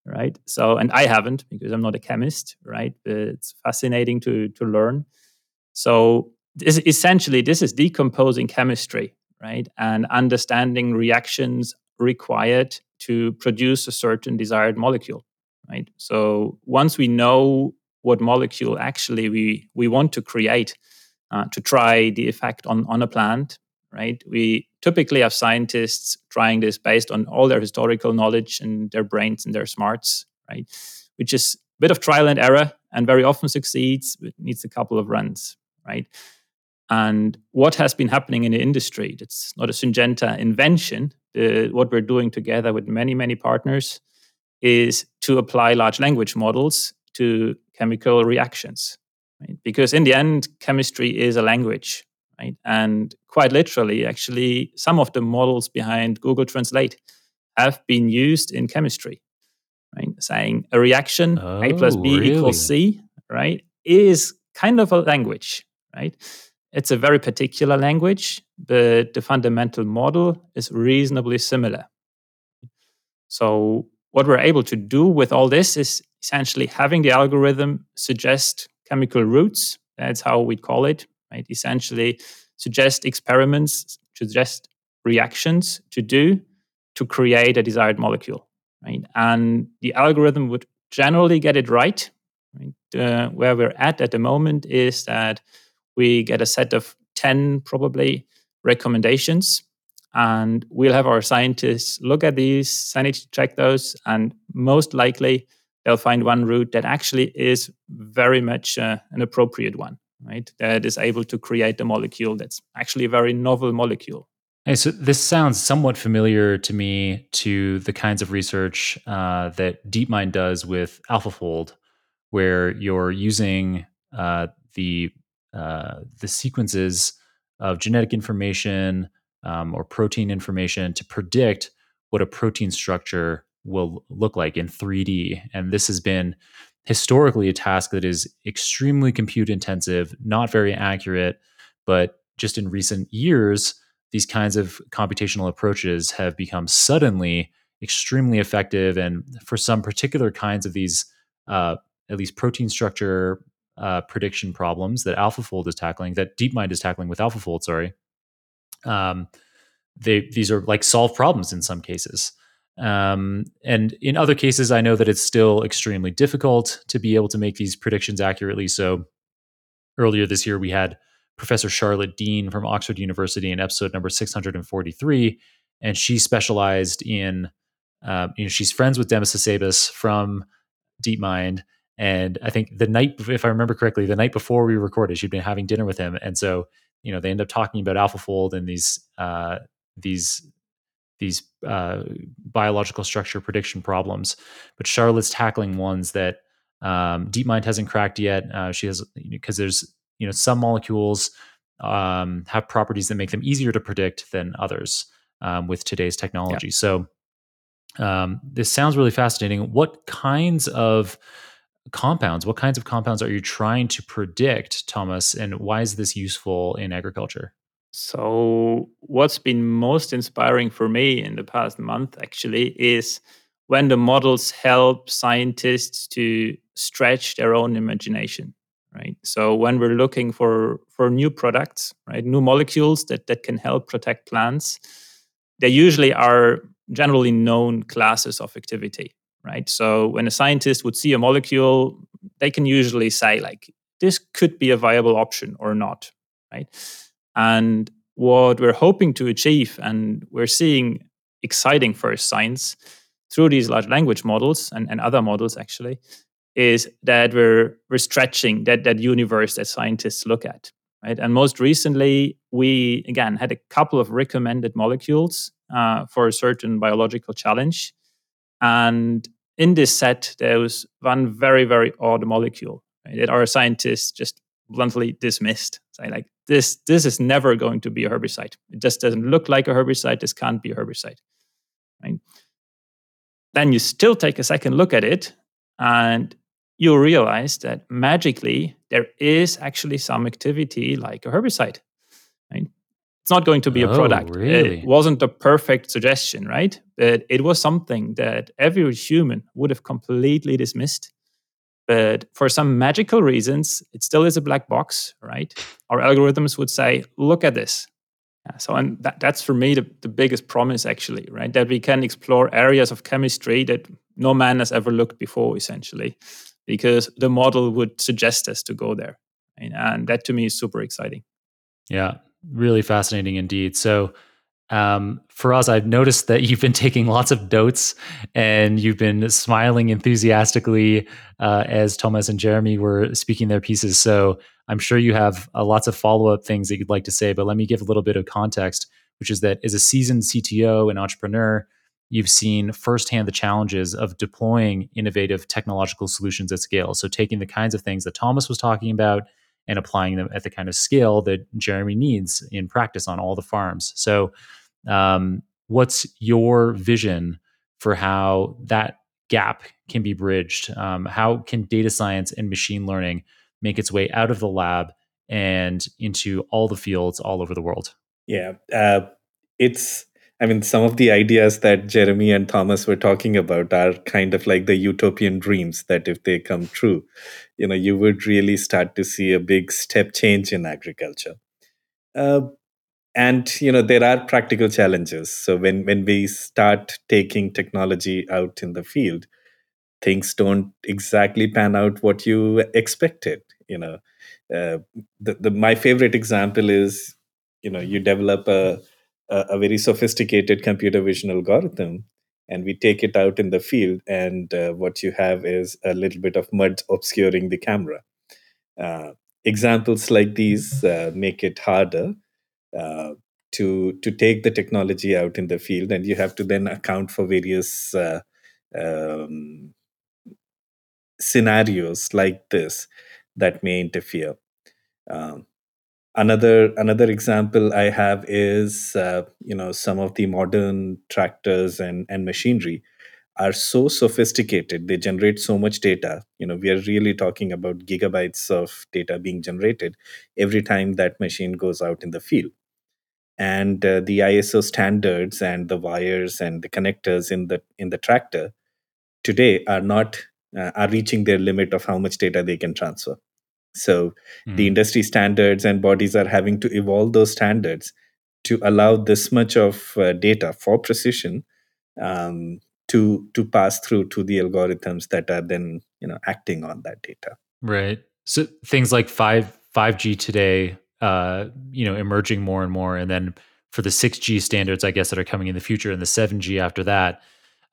right? So, and I haven't because I'm not a chemist, right? But it's fascinating to to learn. So, this, essentially, this is decomposing chemistry, right, and understanding reactions required to produce a certain desired molecule, right? So, once we know what molecule actually we we want to create uh, to try the effect on on a plant, right? We typically have scientists trying this based on all their historical knowledge and their brains and their smarts, right? Which is a bit of trial and error and very often succeeds, but needs a couple of runs, right? And what has been happening in the industry, it's not a Syngenta invention. what we're doing together with many, many partners is to apply large language models to chemical reactions. Right? Because in the end, chemistry is a language right? And quite literally, actually, some of the models behind Google Translate have been used in chemistry, right? Saying a reaction oh, A plus B really? equals C, right, is kind of a language, right? It's a very particular language, but the fundamental model is reasonably similar. So, what we're able to do with all this is essentially having the algorithm suggest chemical routes. That's how we call it, right? Essentially suggest experiments, suggest reactions to do to create a desired molecule, right? And the algorithm would generally get it right. right? Uh, where we're at at the moment is that we get a set of 10 probably recommendations and we'll have our scientists look at these sanity check those and most likely they'll find one route that actually is very much uh, an appropriate one right that is able to create a molecule that's actually a very novel molecule Hey, so this sounds somewhat familiar to me to the kinds of research uh, that DeepMind does with AlphaFold, where you're using uh, the uh, the sequences of genetic information um, or protein information to predict what a protein structure will look like in 3D. And this has been historically a task that is extremely compute intensive, not very accurate, but just in recent years, these kinds of computational approaches have become suddenly extremely effective. And for some particular kinds of these, uh, at least protein structure uh, prediction problems that AlphaFold is tackling, that DeepMind is tackling with AlphaFold, sorry, um, they these are like solved problems in some cases. Um, and in other cases, I know that it's still extremely difficult to be able to make these predictions accurately. So earlier this year, we had Professor Charlotte Deane from Oxford University in episode number 643, and she specialized in, uh, you know, she's friends with Demis Hassabis from DeepMind. And I think the night, if I remember correctly, the night before we recorded, she'd been having dinner with him, and so you know they end up talking about AlphaFold and these uh, these these uh, biological structure prediction problems. But Charlotte's tackling ones that um, DeepMind hasn't cracked yet. Uh, she has because there's you know some molecules um, have properties that make them easier to predict than others um, with today's technology. Yeah. So um, this sounds really fascinating. What kinds of compounds, what kinds of compounds are you trying to predict, Thomas, and why is this useful in agriculture? So, what's been most inspiring for me in the past month actually is when the models help scientists to stretch their own imagination right? So when we're looking for for new products right new molecules that that can help protect plants they usually are generally known classes of activity right? So when a scientist would see a molecule they can usually say like this could be a viable option or not right and what we're hoping to achieve and we're seeing exciting first signs through these large language models and, and other models actually is that we're we're stretching that that universe that scientists look at right? And most recently we again had a couple of recommended molecules uh, for a certain biological challenge. And in this set there was one very very odd molecule right, that our scientists just bluntly dismissed say like this this is never going to be a herbicide it just doesn't look like a herbicide this can't be a herbicide right then you still take a second look at it and you'll realize that magically there is actually some activity like a herbicide. Right? It's not going to be a oh, product. Really? It wasn't a perfect suggestion, right? But it was something that every human would have completely dismissed. But for some magical reasons, it still is a black box, right? Our algorithms would say, look at this. So, and that, that's for me the, the biggest promise, actually, right? That we can explore areas of chemistry that no man has ever looked before, essentially because the model would suggest us to go there. And that to me is super exciting. Yeah, really fascinating indeed. So, um, Feroz, I've noticed that you've been taking lots of notes and you've been smiling enthusiastically uh, as Thomas and Jeremy were speaking their pieces. So, I'm sure you have uh, lots of follow up things that you'd like to say, but let me give a little bit of context, which is that as a seasoned CTO and entrepreneur, you've seen firsthand the challenges of deploying innovative technological solutions at scale. So, taking the kinds of things that Thomas was talking about and applying them at the kind of scale that Jeremy needs in practice on all the farms. So, um, what's your vision for how that gap can be bridged? Um, how can data science and machine learning make its way out of the lab and into all the fields all over the world? Yeah, uh, it's I mean, some of the ideas that Jeremy and Thomas were talking about are kind of like the utopian dreams that if they come true, you know, you would really start to see a big step change in agriculture. Uh, and you know there are practical challenges. So when when we start taking technology out in the field, things don't exactly pan out what you expected. You know, uh, the, the my favorite example is you know you develop a a, a very sophisticated computer vision algorithm and we take it out in the field and uh, what you have is a little bit of mud obscuring the camera uh, examples like these uh, make it harder uh, to to take the technology out in the field and you have to then account for various uh, um, scenarios like this that may interfere. Um, another another example i have is uh, you know some of the modern tractors and and machinery are so sophisticated. They generate so much data. You know we are really talking about gigabytes of data being generated every time that machine goes out in the field and uh, the iso standards and the wires and the connectors in the in the tractor today are not uh, are reaching their limit of how much data they can transfer so mm. the hmm. industry standards and bodies are having to evolve those standards to allow this much of uh, data for precision um, to to pass through to the algorithms that are then you know acting on that data. Right. So things like five five G today, uh, you know, emerging more and more, and then for the six G standards, I guess that are coming in the future, and the seven G after that,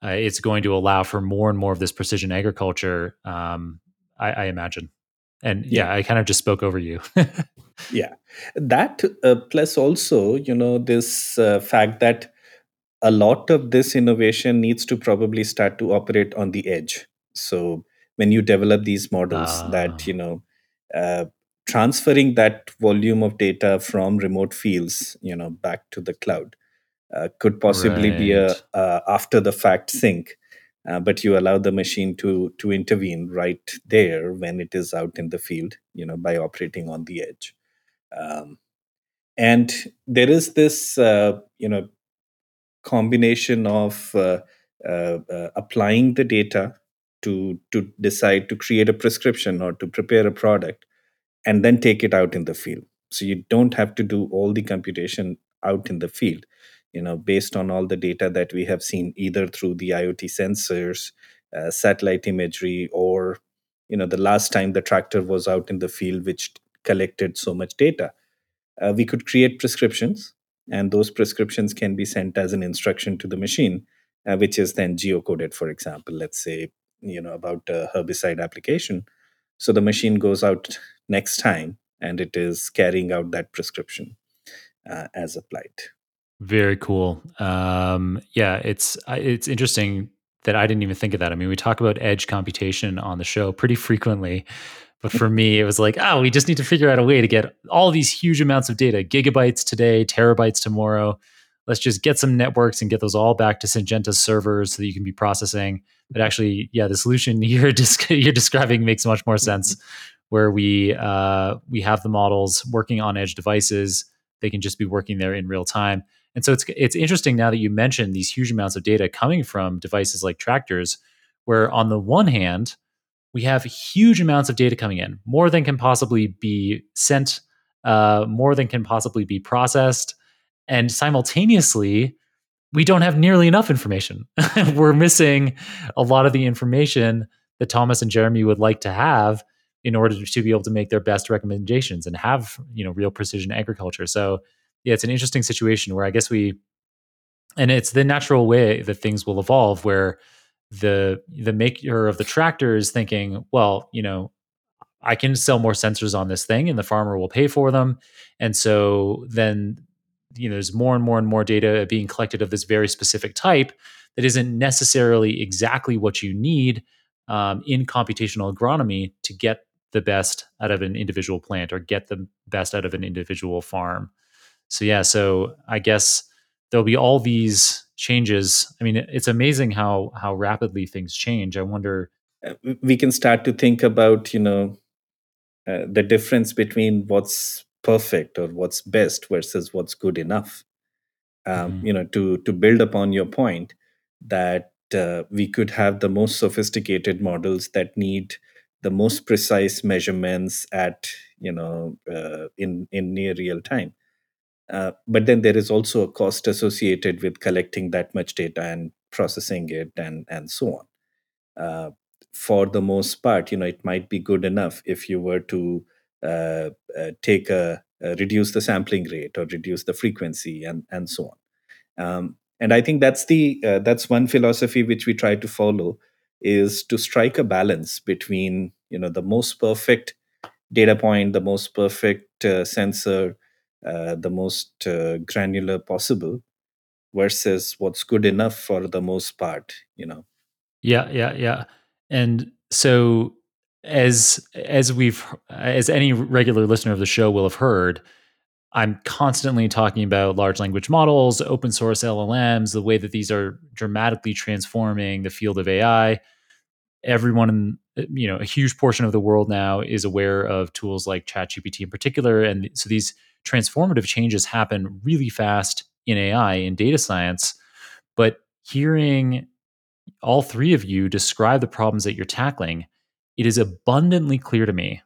uh, it's going to allow for more and more of this precision agriculture. Um, I, I imagine. And yeah, yeah I kind of just spoke over you. yeah, that uh, plus also, you know, this uh, fact that a lot of this innovation needs to probably start to operate on the edge. So when you develop these models, that ah. you know, uh, transferring that volume of data from remote fields, you know, back to the cloud uh, could possibly right. be a after the fact sync uh, but you allow the machine to to intervene right there when it is out in the field you know by operating on the edge um, and there is this uh, you know combination of uh, uh, uh, applying the data to to decide to create a prescription or to prepare a product and then take it out in the field. So you don't have to do all the computation out in the field you know based on all the data that we have seen either through the iot sensors uh, satellite imagery or you know the last time the tractor was out in the field which collected so much data uh, we could create prescriptions and those prescriptions can be sent as an instruction to the machine uh, which is then geocoded for example let's say you know about a herbicide application. So the machine goes out next time and it is carrying out that prescription uh, as applied very cool. Um, yeah, it's it's interesting that I didn't even think of that. I mean, we talk about edge computation on the show pretty frequently, but for me, it was like, oh, we just need to figure out a way to get all these huge amounts of data, gigabytes today, terabytes tomorrow. Let's just get some networks and get those all back to Syngenta's servers so that you can be processing. But actually, yeah, the solution you're you're describing makes much more sense, where we uh, we have the models working on edge devices. They can just be working there in real time and so it's it's interesting now that you mentioned these huge amounts of data coming from devices like tractors, where on the one hand, we have huge amounts of data coming in, more than can possibly be sent, uh, more than can possibly be processed, and simultaneously, we don't have nearly enough information. We're missing a lot of the information that Thomas and Jeremy would like to have in order to be able to make their best recommendations and have you know real precision agriculture. So yeah, it's an interesting situation where I guess we, and it's the natural way that things will evolve, where the the maker of the tractor is thinking, well, you know, I can sell more sensors on this thing, and the farmer will pay for them, and so then you know there's more and more and more data being collected of this very specific type that isn't necessarily exactly what you need um, in computational agronomy to get the best out of an individual plant or get the best out of an individual farm so yeah, so I guess there'll be all these changes. I mean, it's amazing how how rapidly things change. I wonder. Uh, we can start to think about you know uh, the difference between what's perfect or what's best versus what's good enough. Um, mm-hmm. You know, to to build upon your point that uh, we could have the most sophisticated models that need the most precise measurements at you know uh, in in near real time Uh, but then there is also a cost associated with collecting that much data and processing it and and so on. Uh, for the most part, you know, it might be good enough if you were to uh, uh, take a, uh, reduce the sampling rate or reduce the frequency and and so on. Um, and I think that's the that's one philosophy which we try to follow is to strike a balance between you know the most perfect data point, the most perfect uh, sensor, uh, the most uh, granular possible, versus what's good enough for the most part. You know. Yeah, yeah, yeah. And so as as we've as any regular listener of the show will have heard, I'm constantly talking about large language models, open source LLMs, the way that these are dramatically transforming the field of AI. Everyone in Uh, you know a huge portion of the world now is aware of tools like ChatGPT in particular, and so these transformative changes happen really fast in AI in data science. But hearing all three of you describe the problems that you're tackling, it is abundantly clear to me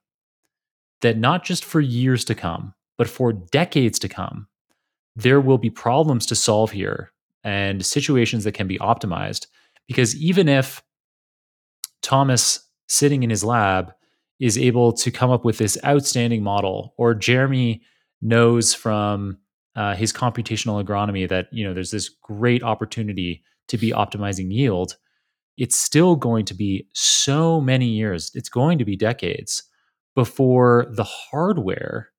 that not just for years to come, but for decades to come, there will be problems to solve here and situations that can be optimized. Because even if Thomas sitting in his lab is able to come up with this outstanding model, or Jeremy knows from uh, his computational agronomy that you know there's this great opportunity to be optimizing yield, it's still going to be so many years, it's going to be decades before the hardware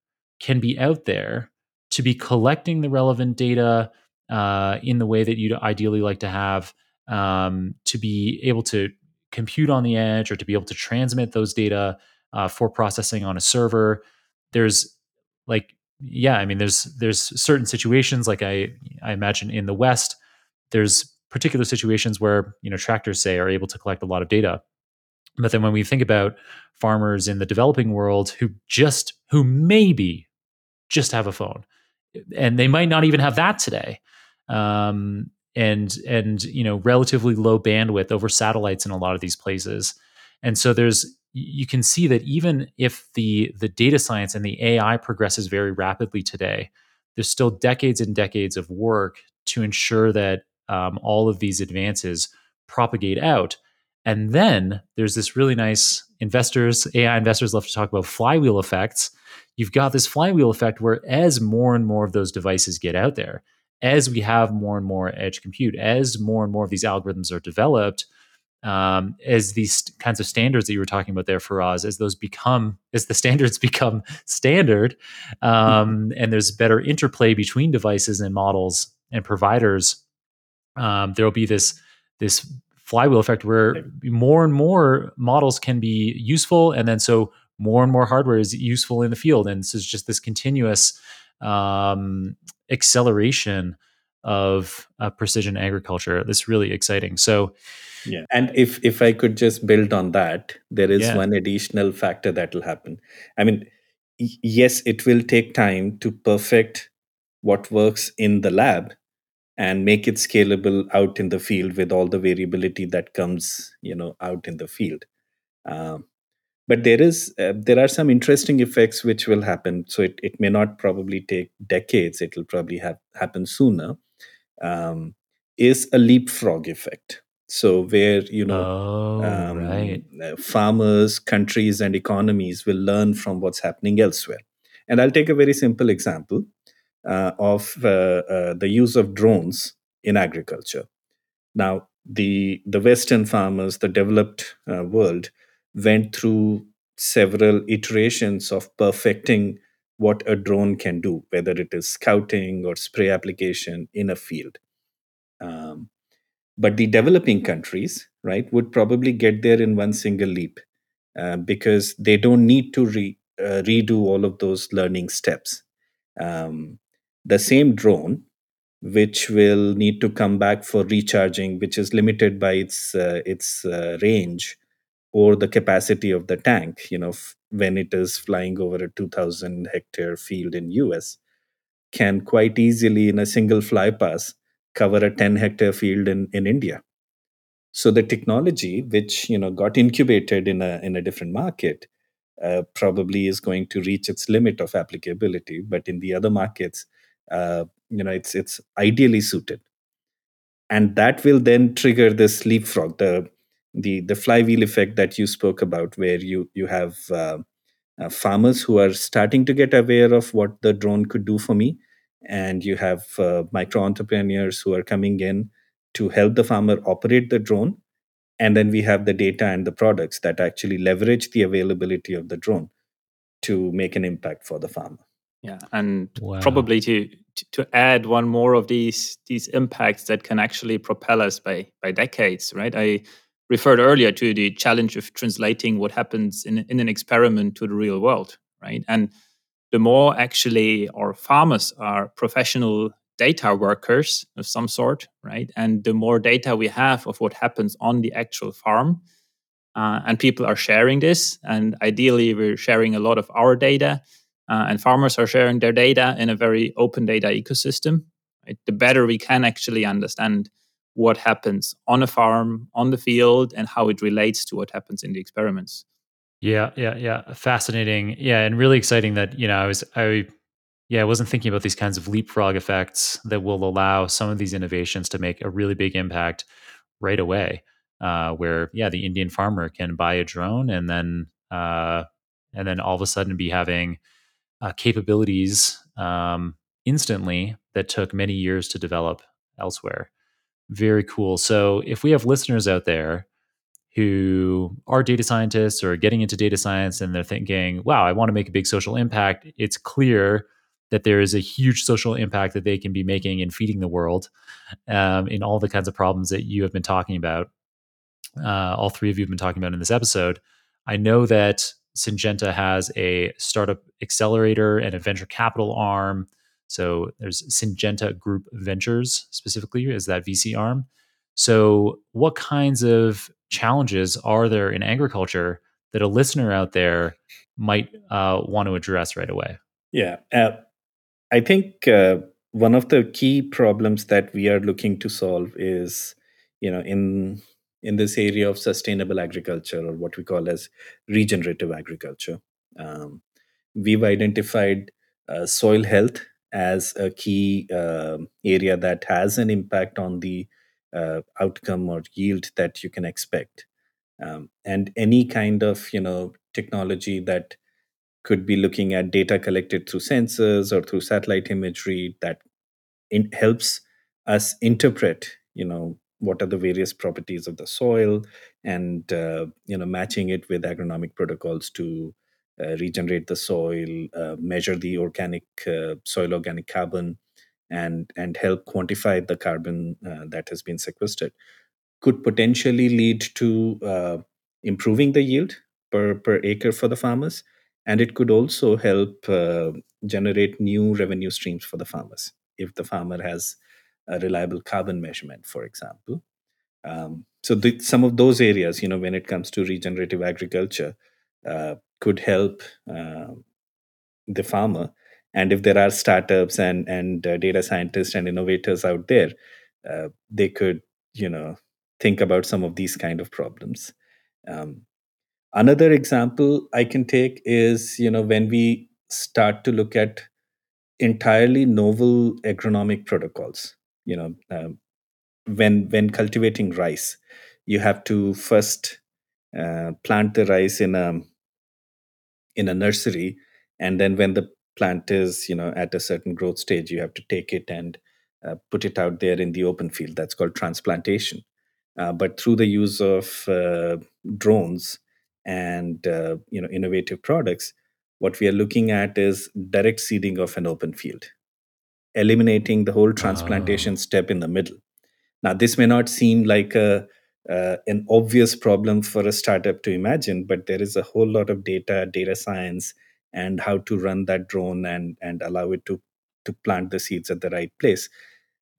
can be out there to be collecting the relevant data uh, in the way that you'd ideally like to have, um, to be able to compute on the edge or to be able to transmit those data uh, for processing on a server. There's like, yeah, I mean, there's there's certain situations like I I imagine in the West, there's particular situations where you know tractors say are able to collect a lot of data but then when we think about farmers in the developing world who just who maybe just have a phone and they might not even have that today um, and and you know relatively low bandwidth over satellites in a lot of these places and so there's you can see that even if the the data science and the ai progresses very rapidly today there's still decades and decades of work to ensure that um, all of these advances propagate out. And then there's this really nice investors, AI investors love to talk about flywheel effects. You've got this flywheel effect where as more and more of those devices get out there, as we have more and more edge compute, as more and more of these algorithms are developed, um, as these kinds of standards that you were talking about there Feroz, as those become, as the standards become standard, um, and there's better interplay between devices and models and providers, um, there will be this this flywheel effect where more and more models can be useful, and then so more and more hardware is useful in the field, and so it's just this continuous um, acceleration of uh, precision agriculture. That's really exciting. So, yeah, and if if I could just build on that, there is yeah. one additional factor that will happen. I mean, yes, it will take time to perfect what works in the lab and make it scalable out in the field with all the variability that comes you know out in the field um, but there is uh, there are some interesting effects which will happen. So it, it may not probably take decades. It will probably have happen sooner. Um, is a leapfrog effect. So where you know oh, um, right. Uh, farmers countries and economies will learn from what's happening elsewhere. And i'll take a very simple example uh, of uh, uh, the use of drones in agriculture. Now, the the Western farmers, the developed uh, world, went through several iterations of perfecting what a drone can do, whether it is scouting or spray application in a field. Um, but the developing countries, right, would probably get there in one single leap uh, because they don't need to re, uh, redo all of those learning steps. Um, the same drone which will need to come back for recharging which is limited by its uh, its uh, range or the capacity of the tank you know f- when it is flying over a 2000 hectare field in US can quite easily in a single fly pass cover a 10 hectare field in in India. So the technology which you know got incubated in a in a different market uh, probably is going to reach its limit of applicability but in the other markets uh, you know it's it's ideally suited. And that will then trigger this leapfrog the the the flywheel effect that you spoke about where you you have uh, uh, farmers who are starting to get aware of what the drone could do for me and you have uh, micro entrepreneurs who are coming in to help the farmer operate the drone and then we have the data and the products that actually leverage the availability of the drone to make an impact for the farmer yeah and wow. probably to to add one more of these these impacts that can actually propel us by by decades right i referred earlier to the challenge of translating what happens in, in an experiment to the real world right and the more actually our farmers are professional data workers of some sort, right? And the more data we have of what happens on the actual farm, uh, and people are sharing this, and ideally we're sharing a lot of our data, uh, and farmers are sharing their data in a very open data ecosystem. Right? The better we can actually understand what happens on a farm, on the field, and how it relates to what happens in the experiments. Yeah, yeah, yeah. Fascinating. Yeah, and really exciting that, you know, I was I yeah, I wasn't thinking about these kinds of leapfrog effects that will allow some of these innovations to make a really big impact right away. Uh, where yeah, the Indian farmer can buy a drone and then uh, and then all of a sudden be having uh, capabilities um, instantly that took many years to develop elsewhere. Very cool. So if we have listeners out there who are data scientists or getting into data science and they're thinking, wow, I want to make a big social impact, it's clear that there is a huge social impact that they can be making in feeding the world um, in all the kinds of problems that you have been talking about. Uh, all three of you have been talking about in this episode. I know that Syngenta has a startup accelerator and a venture capital arm. So there's Syngenta Group Ventures specifically is that VC arm. So what kinds of challenges are there in agriculture that a listener out there might uh, want to address right away? Yeah, uh, I think uh, one of the key problems that we are looking to solve is, you know, in in this area of sustainable agriculture or what we call as regenerative agriculture. Um, we've identified uh, soil health as a key uh, area that has an impact on the uh, outcome or yield that you can expect. Um, and any kind of you know technology that could be looking at data collected through sensors or through satellite imagery that in, helps us interpret you know what are the various properties of the soil and uh, you know matching it with agronomic protocols to regenerate the soil uh, measure the organic uh, soil organic carbon and and help quantify the carbon uh, that has been sequestered. Could potentially lead to uh, improving the yield per per acre for the farmers and it could also help uh, generate new revenue streams for the farmers if the farmer has a reliable carbon measurement for example. Um, so the, some of those areas you know when it comes to regenerative agriculture uh, could help uh, the farmer and if there are startups and and uh, data scientists and innovators out there uh, they could you know think about some of these kind of problems um, Another example I can take is, you know, when we start to look at entirely novel agronomic protocols. You know, um, when when cultivating rice, you have to first uh, plant the rice in a in a nursery, and then when the plant is, you know, at a certain growth stage, you have to take it and uh, put it out there in the open field. That's called transplantation. Uh, but through the use of uh, drones, and uh, you know innovative products what we are looking at is direct seeding of an open field eliminating the whole transplantation oh. step in the middle now this may not seem like a uh, an obvious problem for a startup to imagine but there is a whole lot of data data science and how to run that drone and and allow it to to plant the seeds at the right place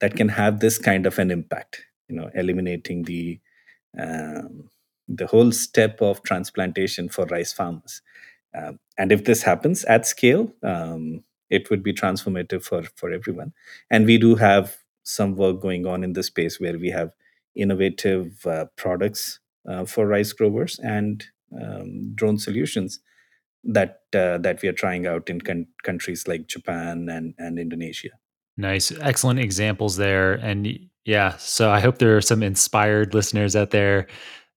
that can have this kind of an impact you know eliminating the um, the whole step of transplantation for rice farmers. Um, and if this happens at scale, um, it would be transformative for, for everyone. And we do have some work going on in the space where we have innovative uh, products uh, for rice growers and um, drone solutions that uh, that we are trying out in con- countries like Japan and, and Indonesia. Nice. Excellent examples there. And yeah, so I hope there are some inspired listeners out there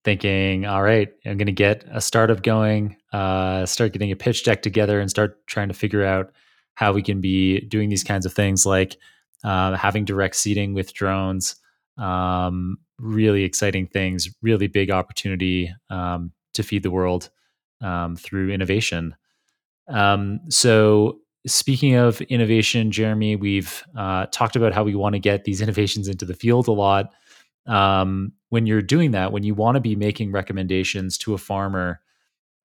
thinking, all right, I'm going to get a startup going, uh, start getting a pitch deck together and start trying to figure out how we can be doing these kinds of things like uh, having direct seeding with drones. Um, really exciting things, really big opportunity um, to feed the world um, through innovation. Um, so, speaking of innovation, Jeremy, we've uh, talked about how we want to get these innovations into the field a lot. Um, when you're doing that, when you want to be making recommendations to a farmer,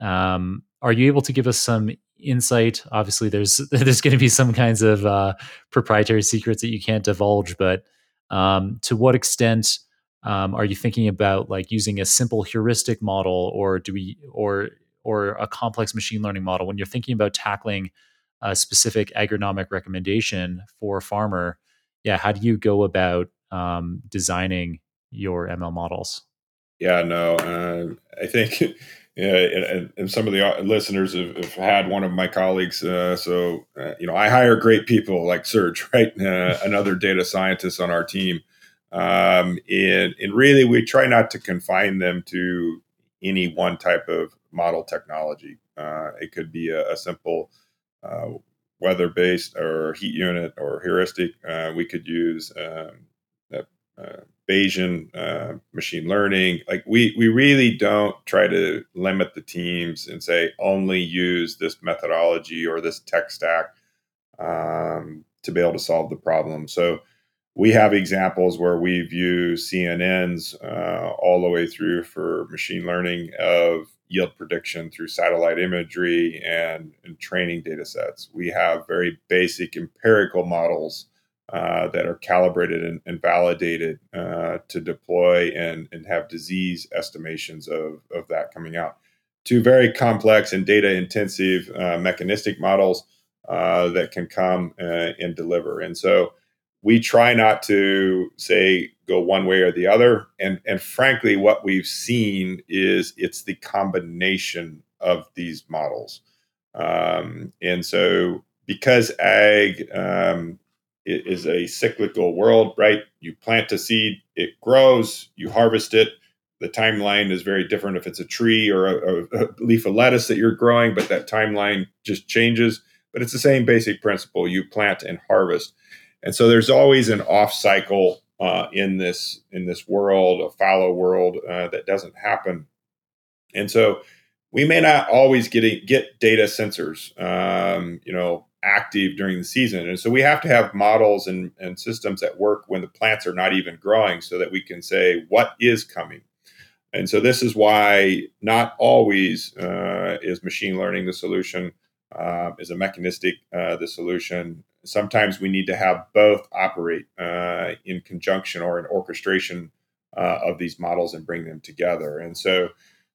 um, are you able to give us some insight? Obviously, there's there's going to be some kinds of uh, proprietary secrets that you can't divulge, but um, to what extent um, are you thinking about like using a simple heuristic model, or do we, or or a complex machine learning model when you're thinking about tackling a specific agronomic recommendation for a farmer? Yeah how do you go about um, designing your ml models? Yeah no uh, i think and, and, some of the uh, listeners have, have had one of my colleagues. Uh, so, uh, you know, I hire great people like Serge, right? Uh, another data scientist on our team. Um, and, and really, we try not to confine them to any one type of model technology. Uh, it could be a, a simple weather based or heat unit or heuristic. We could use um, uh, Bayesian uh, machine learning. Like we we really don't try to limit the teams and say only use this methodology or this tech stack um, to be able to solve the problem. So we have examples where we've used CNNs uh, all the way through for machine learning of yield prediction through satellite imagery and, and training data sets. We have very basic empirical models uh, that are calibrated and, and validated uh, to deploy and, and have disease estimations of, of that coming out. Two very complex and data intensive uh, mechanistic models uh, that can come uh, and deliver. And so we try not to say go one way or the other. And and frankly, what we've seen is it's the combination of these models. Um, and so because ag um, is a cyclical world, right? You plant a seed, it grows, you harvest it. The timeline is very different if it's a tree or a, a, leaf of lettuce that you're growing, but that timeline just changes. But it's the same basic principle. You plant and harvest. And so there's always an off cycle uh, in this in this world, a fallow world uh, that doesn't happen. And so we may not always get get data sensors, um, you know, active during the season. And so we have to have models and, and systems that work when the plants are not even growing, so that we can say what is coming. And so this is why not always uh, is machine learning the solution. Uh, is a mechanistic uh, the solution sometimes we need to have both operate uh, in conjunction or in orchestration uh, of these models and bring them together. And so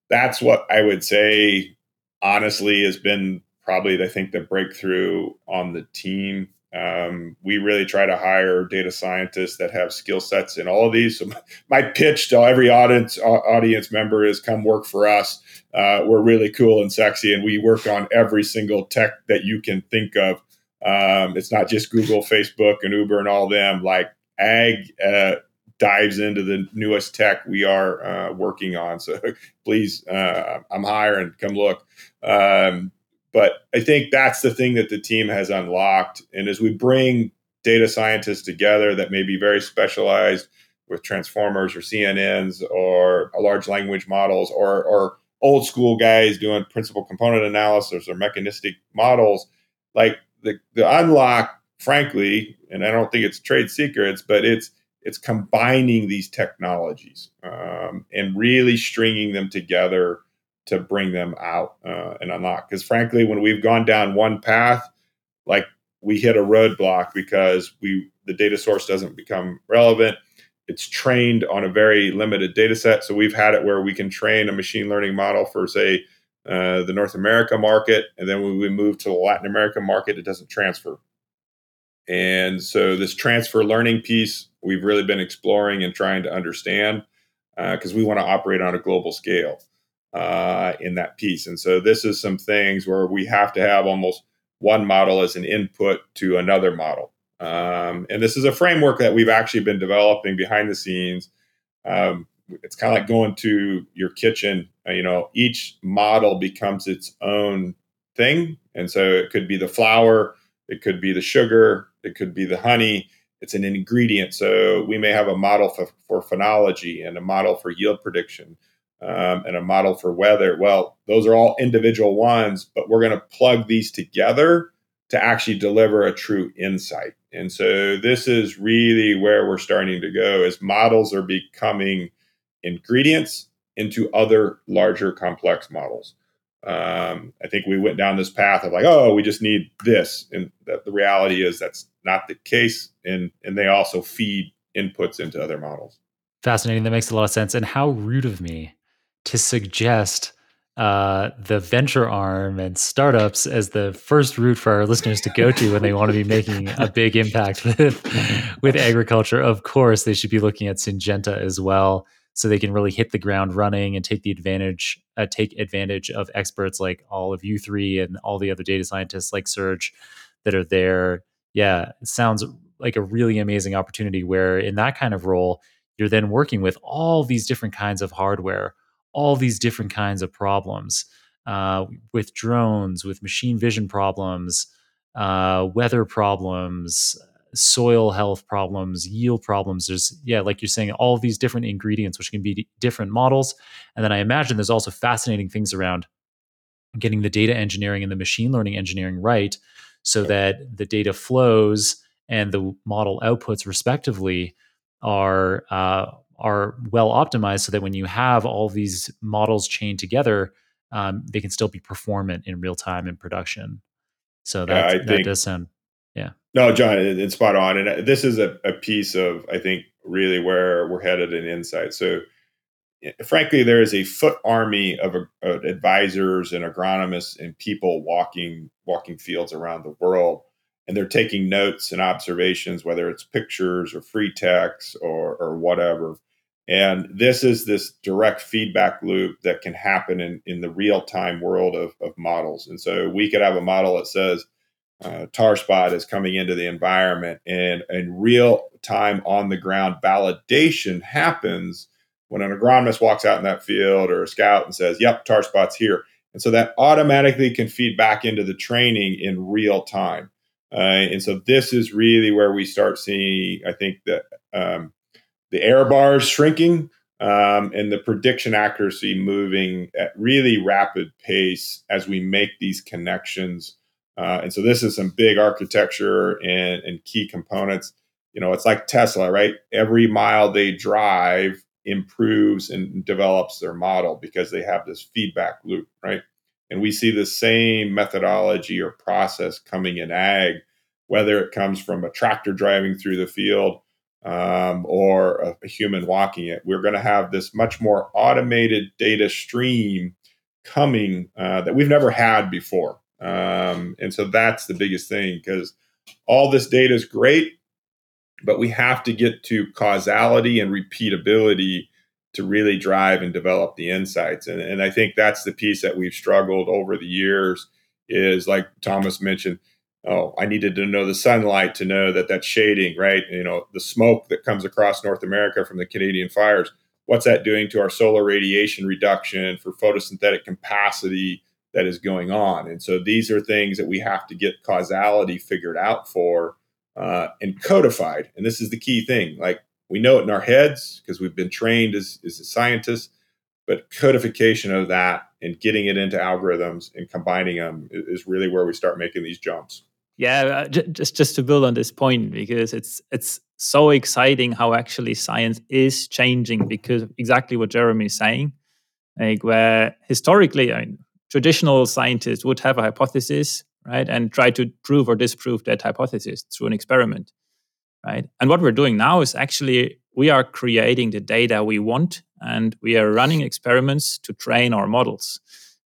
that's what I would say, honestly, has been probably, I think, the breakthrough on the team. Um, we really try to hire data scientists that have skill sets in all of these. So my pitch to every audience audience member is come work for us. Uh, we're really cool and sexy, and we work on every single tech that you can think of um, it's not just Google, Facebook, and Uber and all them. Like ag uh, dives into the newest tech we are uh, working on. So please, uh, I'm hiring. Come look. Um, but I think that's the thing that the team has unlocked. And as we bring data scientists together that may be very specialized with transformers or CNNs or large language models or, or old school guys doing principal component analysis or mechanistic models, like the the unlock, frankly, and I don't think it's trade secrets, but it's it's combining these technologies um, and really stringing them together to bring them out uh, and unlock. Because frankly, when we've gone down one path, like we hit a roadblock because we the data source doesn't become relevant. It's trained on a very limited data set. So we've had it where we can train a machine learning model for, say, uh, the North America market, and then when we move to the Latin American market, it doesn't transfer. And so this transfer learning piece, we've really been exploring and trying to understand because uh, we want to operate on a global scale uh, in that piece. And so this is some things where we have to have almost one model as an input to another model. Um, and this is a framework that we've actually been developing behind the scenes. Um, it's kind of like going to your kitchen. Uh, you know, each model becomes its own thing, and so it could be the flour, it could be the sugar, it could be the honey. It's an ingredient. So we may have a model for, for phenology and a model for yield prediction um, and a model for weather. Well, those are all individual ones, but we're going to plug these together to actually deliver a true insight. And so this is really where we're starting to go as models are becoming ingredients into other larger complex models. Um, I think we went down this path of like, oh, we just need this, and that the reality is that's not the case, and and they also feed inputs into other models. Fascinating. That makes a lot of sense. And how rude of me to suggest uh, the venture arm and startups as the first route for our listeners to go to when they want to be making a big impact with with agriculture. Of course, they should be looking at Syngenta as well, so they can really hit the ground running and take the advantage uh, take advantage of experts like all of you three and all the other data scientists like Serge that are there. Yeah, it sounds like a really amazing opportunity where in that kind of role, you're then working with all these different kinds of hardware all these different kinds of problems uh, with drones, with machine vision problems, uh, weather problems, soil health problems, yield problems. There's, yeah, like you're saying, all these different ingredients, which can be d- different models. And then I imagine there's also fascinating things around getting the data engineering and the machine learning engineering right so that the data flows and the model outputs respectively are uh, are well optimized so that when you have all these models chained together, um, they can still be performant in real time in production. So that yeah, that think, does sound, yeah. No, Jon, it's spot on, and uh, this is a, a piece of I think really where we're headed in insight. So, frankly, there is a foot army of, of advisors and agronomists and people walking walking fields around the world and they're taking notes and observations, whether it's pictures or free text or, or whatever. And this is this direct feedback loop that can happen in, in the real time world of, of models. And so we could have a model that says uh, tar spot is coming into the environment, and, and real time on the ground validation happens when an agronomist walks out in that field or a scout and says, Yep, tar spot's here. And so that automatically can feed back into the training in real time. Uh, and so this is really where we start seeing, I think, that um, the error bars shrinking um, and the prediction accuracy moving at really rapid pace as we make these connections. Uh, and so this is some big architecture and, and key components. You know, it's like Tesla, right? Every mile they drive improves and develops their model because they have this feedback loop, right? And we see the same methodology or process coming in ag, whether it comes from a tractor driving through the field um, or a, a, human walking it. We're going to have this much more automated data stream coming uh, that we've never had before. Um, and so that's the biggest thing because all this data is great, but we have to get to causality and repeatability to really drive and develop the insights. And, and I think that's the piece that we've struggled over the years is like Thomas mentioned, oh, I needed to know the sunlight to know that that's shading, right? You know, the smoke that comes across North America from the Canadian fires. What's that doing to our solar radiation reduction for photosynthetic capacity that is going on? And so these are things that we have to get causality figured out for uh, and codified. And this is the key thing. Like we know it in our heads because we've been trained as, as scientists, but codification of that and getting it into algorithms and combining them is really where we start making these jumps. Yeah, uh, just just to build on this point because it's it's so exciting how actually science is changing because exactly what Jeremy is saying, like where historically, I mean, traditional scientists would have a hypothesis, right, and try to prove or disprove that hypothesis through an experiment, right. And what we're doing now is actually we are creating the data we want, and we are running experiments to train our models,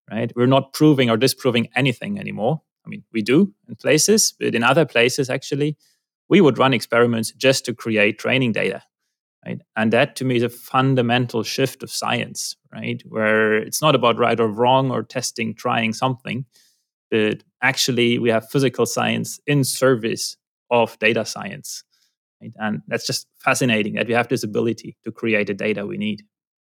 right. We're not proving or disproving anything anymore I mean, we do in places, but in other places, actually, we would run experiments just to create training data. Right? And that to me is a fundamental shift of science, right? Where it's not about right or wrong or testing, trying something, but actually we have physical science in service of data science. Right? And that's just fascinating that we have this ability to create the data we need.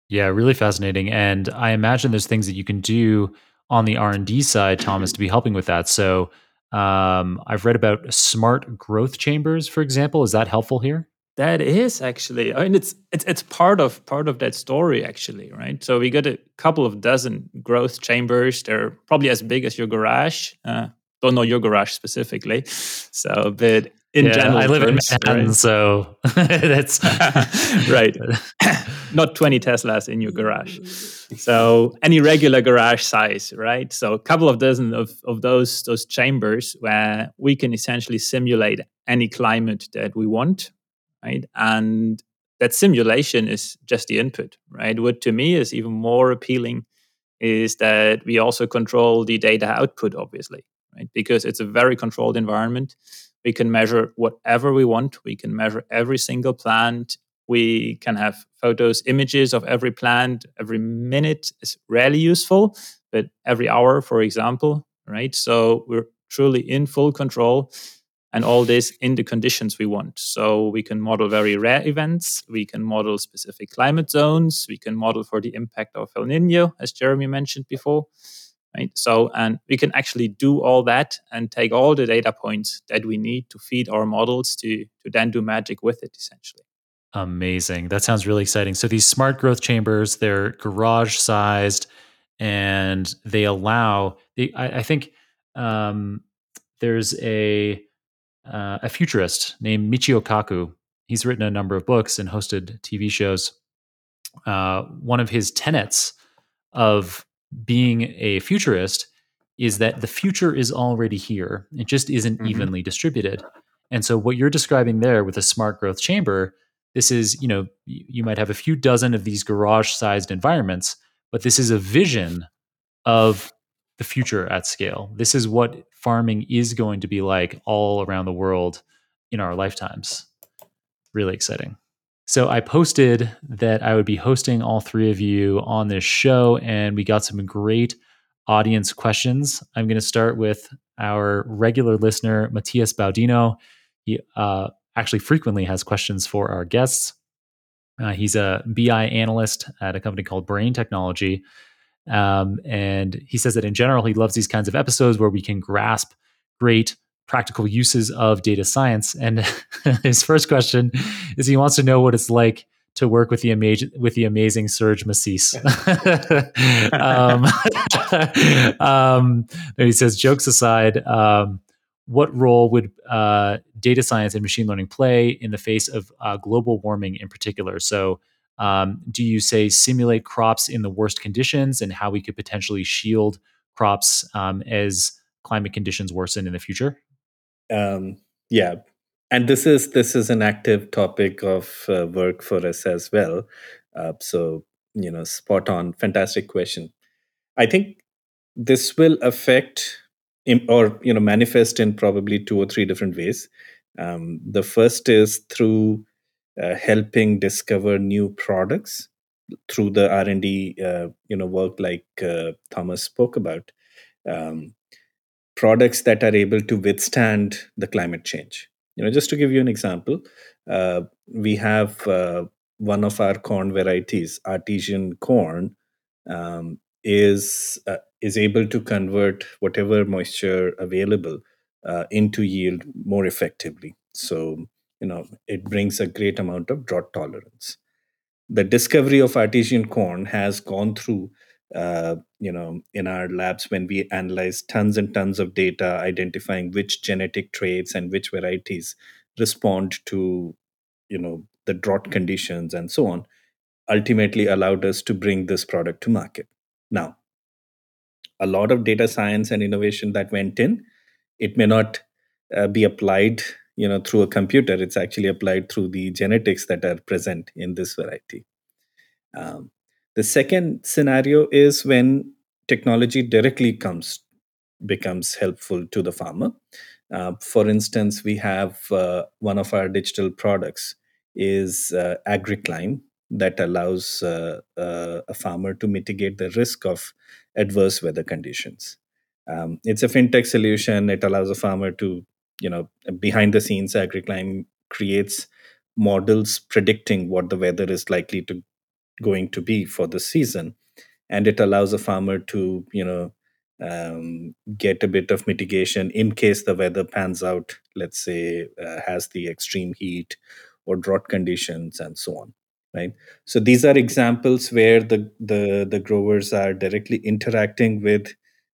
Yeah, really fascinating. And I imagine there's things that you can do on the R&D side, Thomas, to be helping with that. So um, I've read about smart growth chambers, for example. Is that helpful here? That is actually, I mean, it's it's it's part of part of that story actually, right? So we got a couple of dozen growth chambers. They're probably as big as your garage. Uh, don't know your garage specifically, so but in yeah, general, I live terms, in Manhattan, right? so that's right. Not twenty Teslas in your garage. So any regular garage size, right? So a couple of dozen of, of those those chambers where we can essentially simulate any climate that we want right? And that simulation is just the input, right? What to me is even more appealing is that we also control the data output, obviously, right? Because it's a very controlled environment. We can measure whatever we want. We can measure every single plant. We can have photos, images of every plant. Every minute is rarely useful, but every hour, for example, right? So we're truly in full control and all this in the conditions we want. So we can model very rare events, we can model specific climate zones, we can model for the impact of El Nino, as Jeremy mentioned before. Right. So and we can actually do all that and take all the data points that we need to feed our models to to then do magic with it essentially. Amazing. That sounds really exciting. So these smart growth chambers, they're garage sized and they allow they, I, I think um, there's a uh, a futurist named Michio Kaku. He's written a number of books and hosted TV shows. Uh, one of his tenets of being a futurist is that the future is already here. It just isn't mm-hmm. evenly distributed. And so what you're describing there with a smart growth chamber, this is, you know, you might have a few dozen of these garage sized environments, but this is a vision of the future at scale. This is what farming is going to be like all around the world in our lifetimes. Really exciting. So I posted that I would be hosting all three of you on this show, and we got some great audience questions. I'm going to start with our regular listener, Matthias Baudino. He uh, actually frequently has questions for our guests. Uh, he's a BI analyst at a company called Brain Technology. Um, and he says that in general, he loves these kinds of episodes where we can grasp great practical uses of data science. And his first question is he wants to know what it's like to work with the amazing with the amazing Serge Masís. um, um, he says, jokes aside, um, what role would uh, data science and machine learning play in the face of uh, global warming in particular? So um, do you say simulate crops in the worst conditions and how we could potentially shield crops um, as climate conditions worsen in the future? Um, yeah, and this is this is an active topic of uh, work for us as well. Uh, so you know, spot on, fantastic question. I think this will affect or you know manifest in probably two or three different ways. Um, the first is through uh, helping discover new products through the r&d uh, you know work like uh, thomas spoke about um, products that are able to withstand the climate change. You know just to give you an example uh, we have uh, one of our corn varieties artesian corn um, is uh, is able to convert whatever moisture available into yield more effectively. So you know it brings a great amount of drought tolerance. The discovery of artesian corn has gone through uh, you know in our labs when we analyze tons and tons of data identifying which genetic traits and which varieties respond to you know the drought conditions and so on ultimately allowed us to bring this product to market. Now a lot of data science and innovation that went in it may not uh, be applied you know through a computer. It's actually applied through the genetics that are present in this variety. Um, the second scenario is when technology directly comes becomes helpful to the farmer. Uh, for instance we have uh, one of our digital products is uh, AgriClime that allows uh, uh, a farmer to mitigate the risk of adverse weather conditions. Um, it's a fintech solution. It allows a farmer to you know behind the scenes agriclime creates models predicting what the weather is likely to going to be for the season. And it allows a farmer to you know um, get a bit of mitigation in case the weather pans out let's say uh, has the extreme heat or drought conditions and so on right? So these are examples where the the, the growers are directly interacting with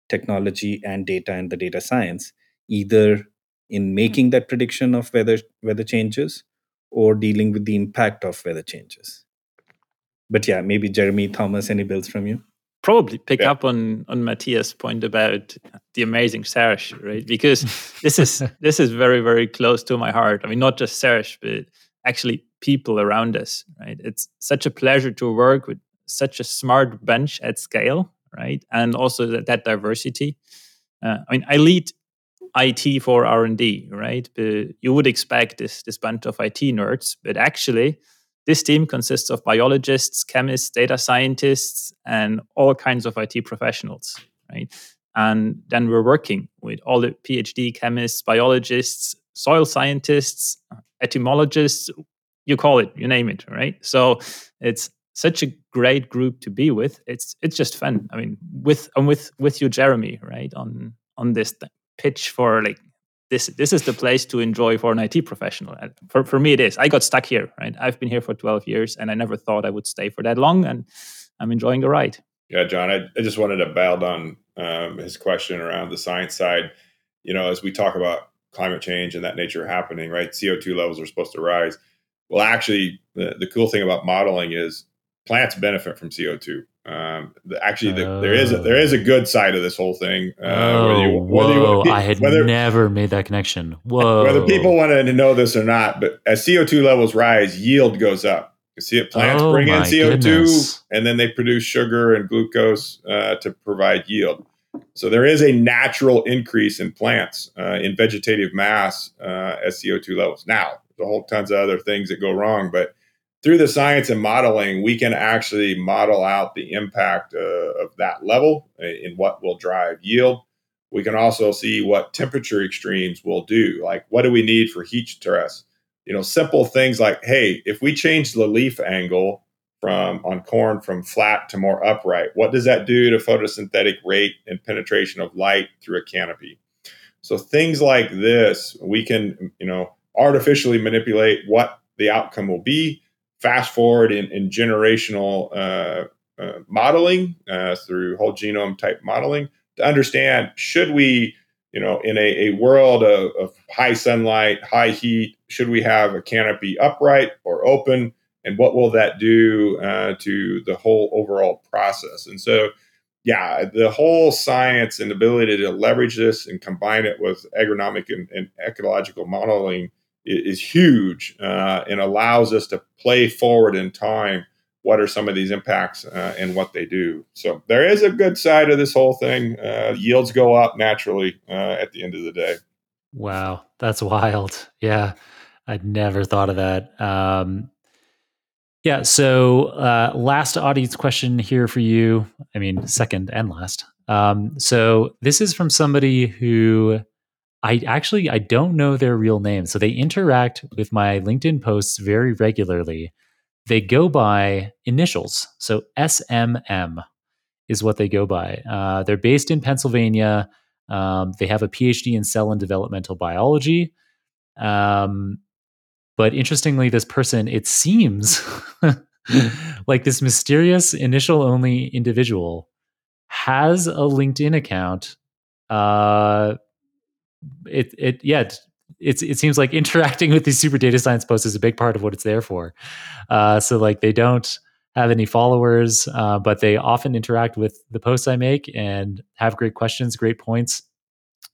technology and data and the data science either in making that prediction of weather weather changes or dealing with the impact of weather changes but yeah maybe jeremy thomas any bills from you probably pick yeah. up on on Matthias' point about the amazing Serge, right? Because this is this is very very close to my heart. I mean, not just Serge, but actually people around us, right? It's such a pleasure to work with such a smart bench at scale, right? And also that, that diversity. Uh, I mean, I lead IT for R and D, right? But you would expect this this bunch of IT nerds, but actually, this team consists of biologists, chemists, data scientists, and all kinds of IT professionals, right? And then we're working with all the PhD chemists, biologists, soil scientists, etymologists, you call it, you name it, right? So it's such a great group to be with. It's it's just fun. I mean, with and with with you, Jeremy, right on on this pitch for like this this is the place to enjoy for an IT professional. For for me, it is. I got stuck here, right? I've been here for 12 years, and I never thought I would stay for that long, and I'm enjoying the ride. Yeah, Jon, I, I just wanted to build on um, his question around the science side. You know, as we talk about climate change and that nature happening, right? CO2 levels are supposed to rise. Well, actually, the, the cool thing about modeling is plants benefit from CO2. Um, the, actually, the, there is a, there is a good side of this whole thing. Uh, oh, whether you, whether whoa! You, I had whether, never made that connection. Whoa! Whether people want to know this or not, but as CO two levels rise, yield goes up. You see it. Plants oh, bring in CO two, and then they produce sugar and glucose uh, to provide yield. So there is a natural increase in plants uh, in vegetative mass uh, as CO two levels. Now, there's a whole tons of other things that go wrong, but through the science and modeling, we can actually model out the impact uh, of that level in what will drive yield. We can also see what temperature extremes will do. Like, what do we need for heat stress? You know, simple things like, hey, if we change the leaf angle from on corn from flat to more upright, what does that do to photosynthetic rate and penetration of light through a canopy? So things like this, we can, you know, artificially manipulate what the outcome will be fast forward in, in generational uh, uh, modeling uh, through whole genome type modeling to understand should we you know in a, a world of, of, high sunlight high heat should we have a canopy upright or open? And what will that do uh, to the whole overall process? And so yeah the whole science and ability to leverage this and combine it with agronomic and, and ecological modeling is huge uh, and allows us to play forward in time what are some of these impacts uh, and what they do. So there is a good side of this whole thing. Uh, yields go up naturally uh, at the end of the day. Wow, that's wild. Yeah, I'd never thought of that. Um, yeah. So uh, last audience question here for you. I mean, second and last. Um, so this is from somebody who I actually I don't know their real name. So they interact with my LinkedIn posts very regularly. They go by initials. So SMM is what they go by. Uh, they're based in Pennsylvania. Um, they have a PhD in cell and developmental biology. Um, but interestingly, this person, it seems like this mysterious initial only individual has a LinkedIn account. Uh, it it yeah it, it's it seems like interacting with these super data science posts is a big part of what it's there for. Uh, so like they don't have any followers, uh, but they often interact with the posts I make and have great questions, great points,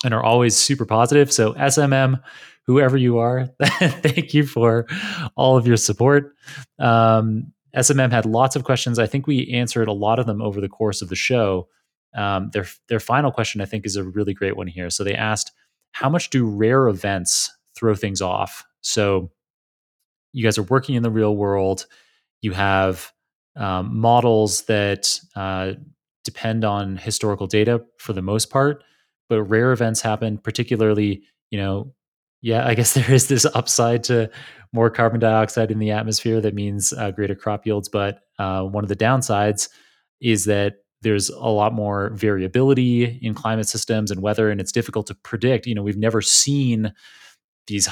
and are always super positive. So SMM, whoever you are, thank you for all of your support. Um, SMM had lots of questions. I think we answered a lot of them over the course of the show. Um, their their final question, I think, is a really great one here. So they asked how much do rare events throw things off? So you guys are working in the real world. You have um, models that uh, depend on historical data for the most part, but rare events happen, particularly, you know, Yeah, I guess there is this upside to more carbon dioxide in the atmosphere that means uh, greater crop yields. But uh, one of the downsides is that there's a lot more variability in climate systems and weather, and it's difficult to predict. You know, we've never seen these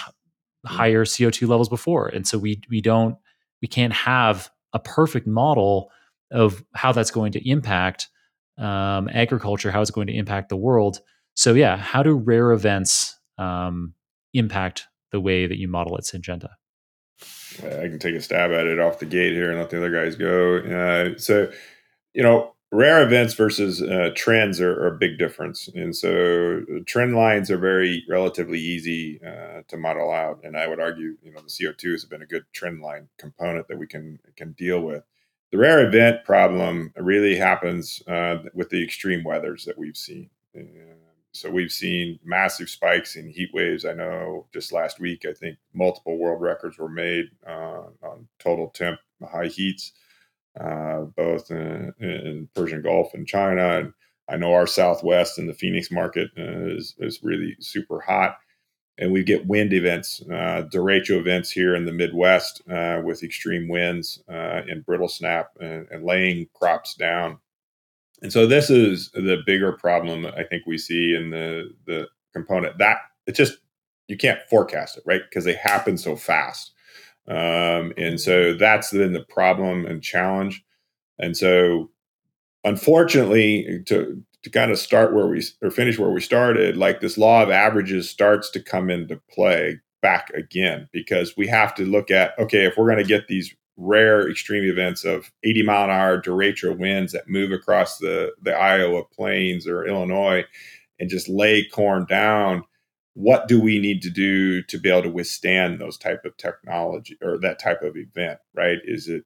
higher CO2 levels before, and so we we don't we can't have a perfect model of how that's going to impact um, agriculture, how it's going to impact the world. So yeah, how do rare events um, impact the way that you model at Syngenta? I can take a stab at it off the gate here and let the other guys go. Uh, so, you know, rare events versus uh, trends are, are, a big difference. And so trend lines are very relatively easy uh, to model out. And I would argue, you know, the CO2 has been a good trend line component that we can can deal with. The rare event problem really happens uh, with the extreme weathers that we've seen. So we've seen massive spikes in heat waves. I know just last week, I think multiple world records were made uh, on total temp high heats, uh, both in, in, Persian Gulf and China. And I know our Southwest and the Phoenix market uh, is, is really super hot. And we get wind events, uh, derecho events here in the Midwest uh, with extreme winds uh, and brittle snap and, and laying crops down and so this is the bigger problem I think we see in the the component that it just you can't forecast it, right? Because they happen so fast. Um, and so that's been the problem and challenge. And so unfortunately, to to kind of start where we or finish where we started, like this law of averages starts to come into play back again because we have to look at okay, if we're going to get these rare extreme events of 80 mile an hour derecho winds that move across the, the Iowa plains or Illinois and just lay corn down. What do we need to do to be able to withstand those type of technology or that type of event? Right? Is it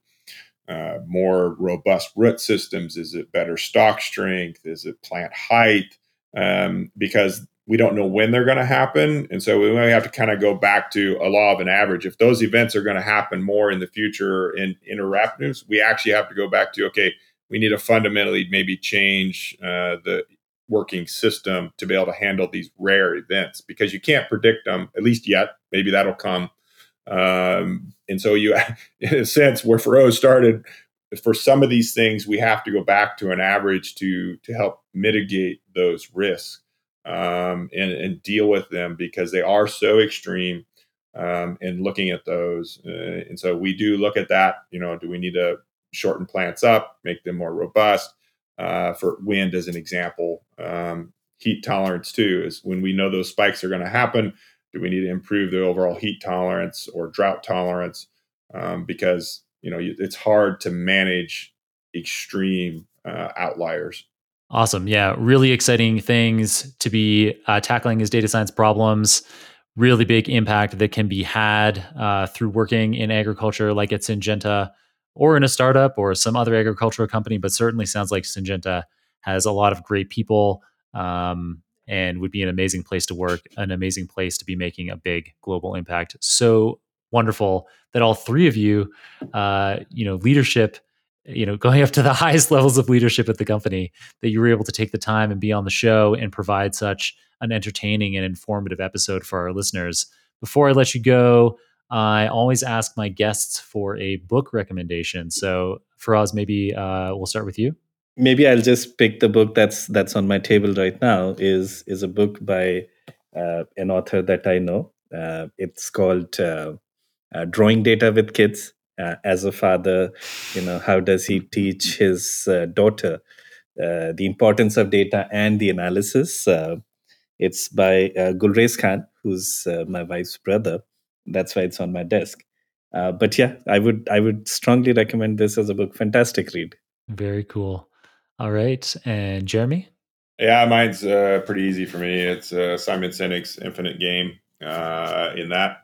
uh, more robust root systems? Is it better stalk strength? Is it plant height? Um, because we don't know when they're going to happen. And so we may have to kind of go back to a law of an average. If those events are going to happen more in the future in interruptives, we actually have to go back to, okay, we need to fundamentally maybe change uh, the working system to be able to handle these rare events because you can't predict them, at least yet. Maybe that'll come. Um, and so you, in a sense, where Feroz started, for some of these things, we have to go back to an average to to help mitigate those risks um, and, and, deal with them because they are so extreme um, and looking at those. Uh, and so we do look at that. You know, do we need to shorten plants up, make them more robust? Uh, for wind, as an example, um, heat tolerance too is when we know those spikes are going to happen. Do we need to improve the overall heat tolerance or drought tolerance? Um, because you know it's hard to manage extreme uh, outliers. Awesome. Yeah. Really exciting things to be uh, tackling as data science problems. Really big impact that can be had uh, through working in agriculture, like at Syngenta or in a startup or some other agricultural company. But certainly sounds like Syngenta has a lot of great people um, and would be an amazing place to work, an amazing place to be making a big global impact. So wonderful that all three of you, uh, you know, leadership you know going up to the highest levels of leadership at the company that you were able to take the time and be on the show and provide such an entertaining and informative episode for our listeners before i let you go i always ask my guests for a book recommendation. So Feroz, maybe uh, we'll start with you. Maybe i'll just pick the book that's that's on my table right now is is a book by uh, an author that i know. Uh, it's called uh, uh, drawing data with kids uh, as a father you know how does he teach his daughter? The importance of data and the analysis. It's by gulrez khan who's my wife's brother that's why it's on my desk. Uh, but yeah i would i would strongly recommend this as a book. Fantastic read. Very cool. All right and jeremy? Yeah mine's pretty easy for me. It's simon sinek's infinite game. In that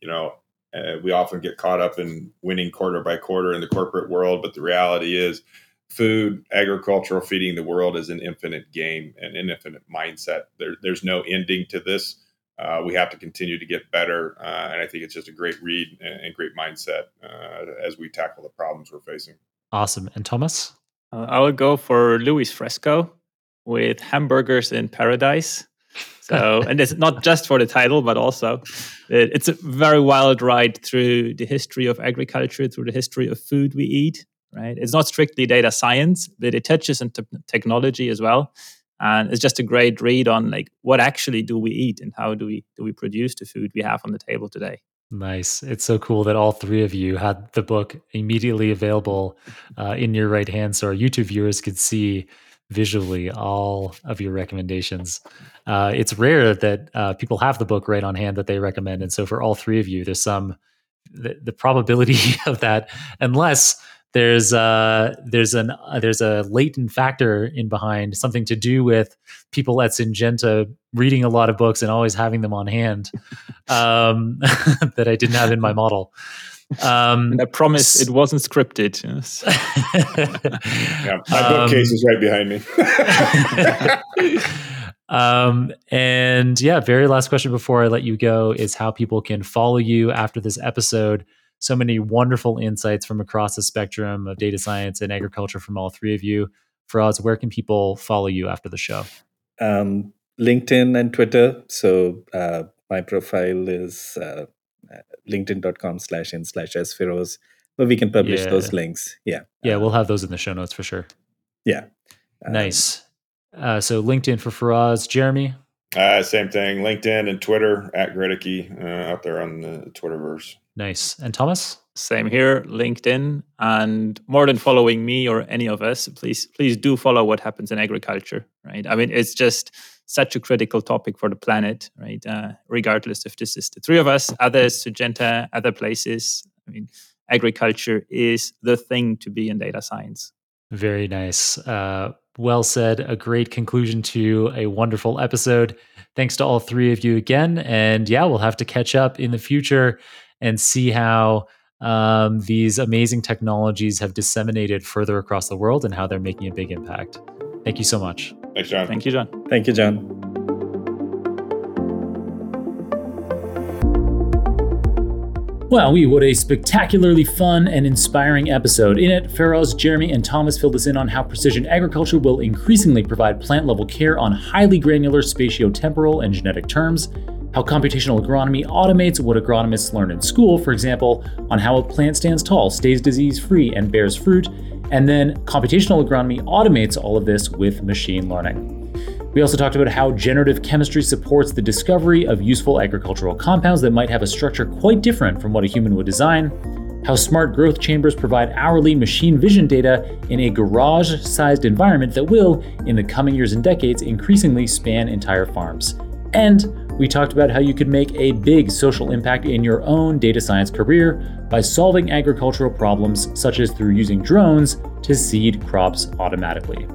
you know uh, we often get caught up in winning quarter by quarter in the corporate world, but the reality is, food, agricultural feeding the world is an infinite game and an infinite mindset. There, there's no ending to this. Uh, we have to continue to get better, uh, and I think it's just a great read and, and great mindset uh, as we tackle the problems we're facing. Awesome. And Thomas, uh, I would go for Louis Fresco with Hamburgers in Paradise. So, and it's not just for the title, but also it, it's a very wild ride through the history of agriculture, through the history of food we eat. Right? It's not strictly data science, but it touches into technology as well, and it's just a great read on like what actually do we eat and how do we do we produce the food we have on the table today. Nice. It's so cool that all three of you had the book immediately available uh, in your right hand so our YouTube viewers could see visually all of your recommendations. Uh, it's rare that uh, people have the book right on hand that they recommend. And so for all three of you, there's some, the, the probability of that, unless there's uh there's an uh, there's a latent factor in behind something to do with people at Syngenta reading a lot of books and always having them on hand um, that I didn't have in my model. Um, and I promise it wasn't scripted. Yes. yeah, my bookcase um, is right behind me. um, and yeah, very last question before I let you go is how people can follow you after this episode so many wonderful insights from across the spectrum of data science and agriculture from all three of you. Feroz, where can people follow you after the show? Um, LinkedIn and Twitter. So uh, my profile is uh, linkedin.com slash in slash sfiroz, but we can publish yeah. those links. Yeah. Yeah, we'll have those in the show notes for sure. Yeah. Um, nice. Uh, so LinkedIn for Feroz. Jeremy? Uh, same thing. LinkedIn and Twitter at Groeteke uh, out there on the Twitterverse. Nice. And Thomas? Same here, LinkedIn. And more than following me or any of us, please please do follow what happens in agriculture, right? I mean, it's just such a critical topic for the planet, right? Uh, regardless if this is the three of us, others, Syngenta, other places. I mean, agriculture is the thing to be in data science. Very nice. Uh, well said. A great conclusion to a wonderful episode. Thanks to all three of you again. And yeah, we'll have to catch up in the future and see how um, these amazing technologies have disseminated further across the world and how they're making a big impact. Thank you so much. Thanks, Jon. Thank you, Jon. Thank you, Jon. Wow, we what a spectacularly fun and inspiring episode. In it, Feroz, Jeremy, and Thomas filled us in on how precision agriculture will increasingly provide plant level care on highly granular spatiotemporal and genetic terms, how computational agronomy automates what agronomists learn in school, for example, on how a plant stands tall, stays disease free, and bears fruit, and then computational agronomy automates all of this with machine learning. We also talked about how generative chemistry supports the discovery of useful agricultural compounds that might have a structure quite different from what a human would design, how smart growth chambers provide hourly machine vision data in a garage sized environment that will, in the coming years and decades, increasingly span entire farms. And we talked about how you could make a big social impact in your own data science career by solving agricultural problems, such as through using drones to seed crops automatically.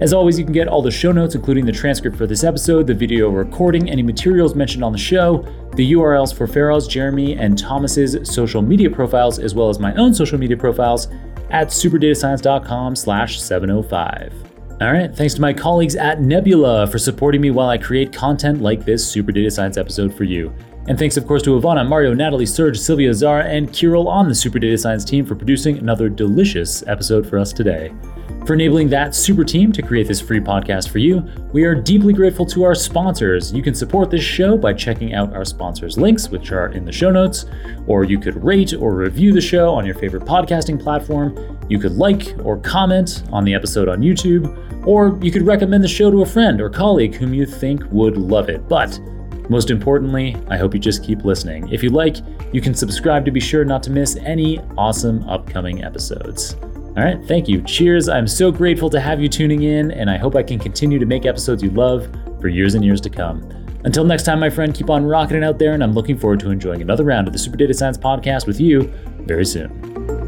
As always, you can get all the show notes, including the transcript for this episode, the video recording, any materials mentioned on the show, the URLs for Feroz, Jeremy, and Thomas's social media profiles, as well as my own social media profiles at superdatascience.com slash 705. All right, thanks to my colleagues at Nebula for supporting me while I create content like this Super Data Science episode for you. And thanks, of course, to Ivana, Mario, Natalie, Serge, Sylvia, Zara, and Kirill on the Super Data Science team for producing another delicious episode for us today. For enabling that super team to create this free podcast for you, we are deeply grateful to our sponsors. You can support this show by checking out our sponsors' links, which are in the show notes, or you could rate or review the show on your favorite podcasting platform. You could like or comment on the episode on YouTube, or you could recommend the show to a friend or colleague whom you think would love it. But most importantly, I hope you just keep listening. If you like, you can subscribe to be sure not to miss any awesome upcoming episodes. All right, thank you. Cheers. I'm so grateful to have you tuning in, and I hope I can continue to make episodes you love for years and years to come. Until next time, my friend, keep on rocking it out there, and I'm looking forward to enjoying another round of the Super Data Science Podcast with you very soon.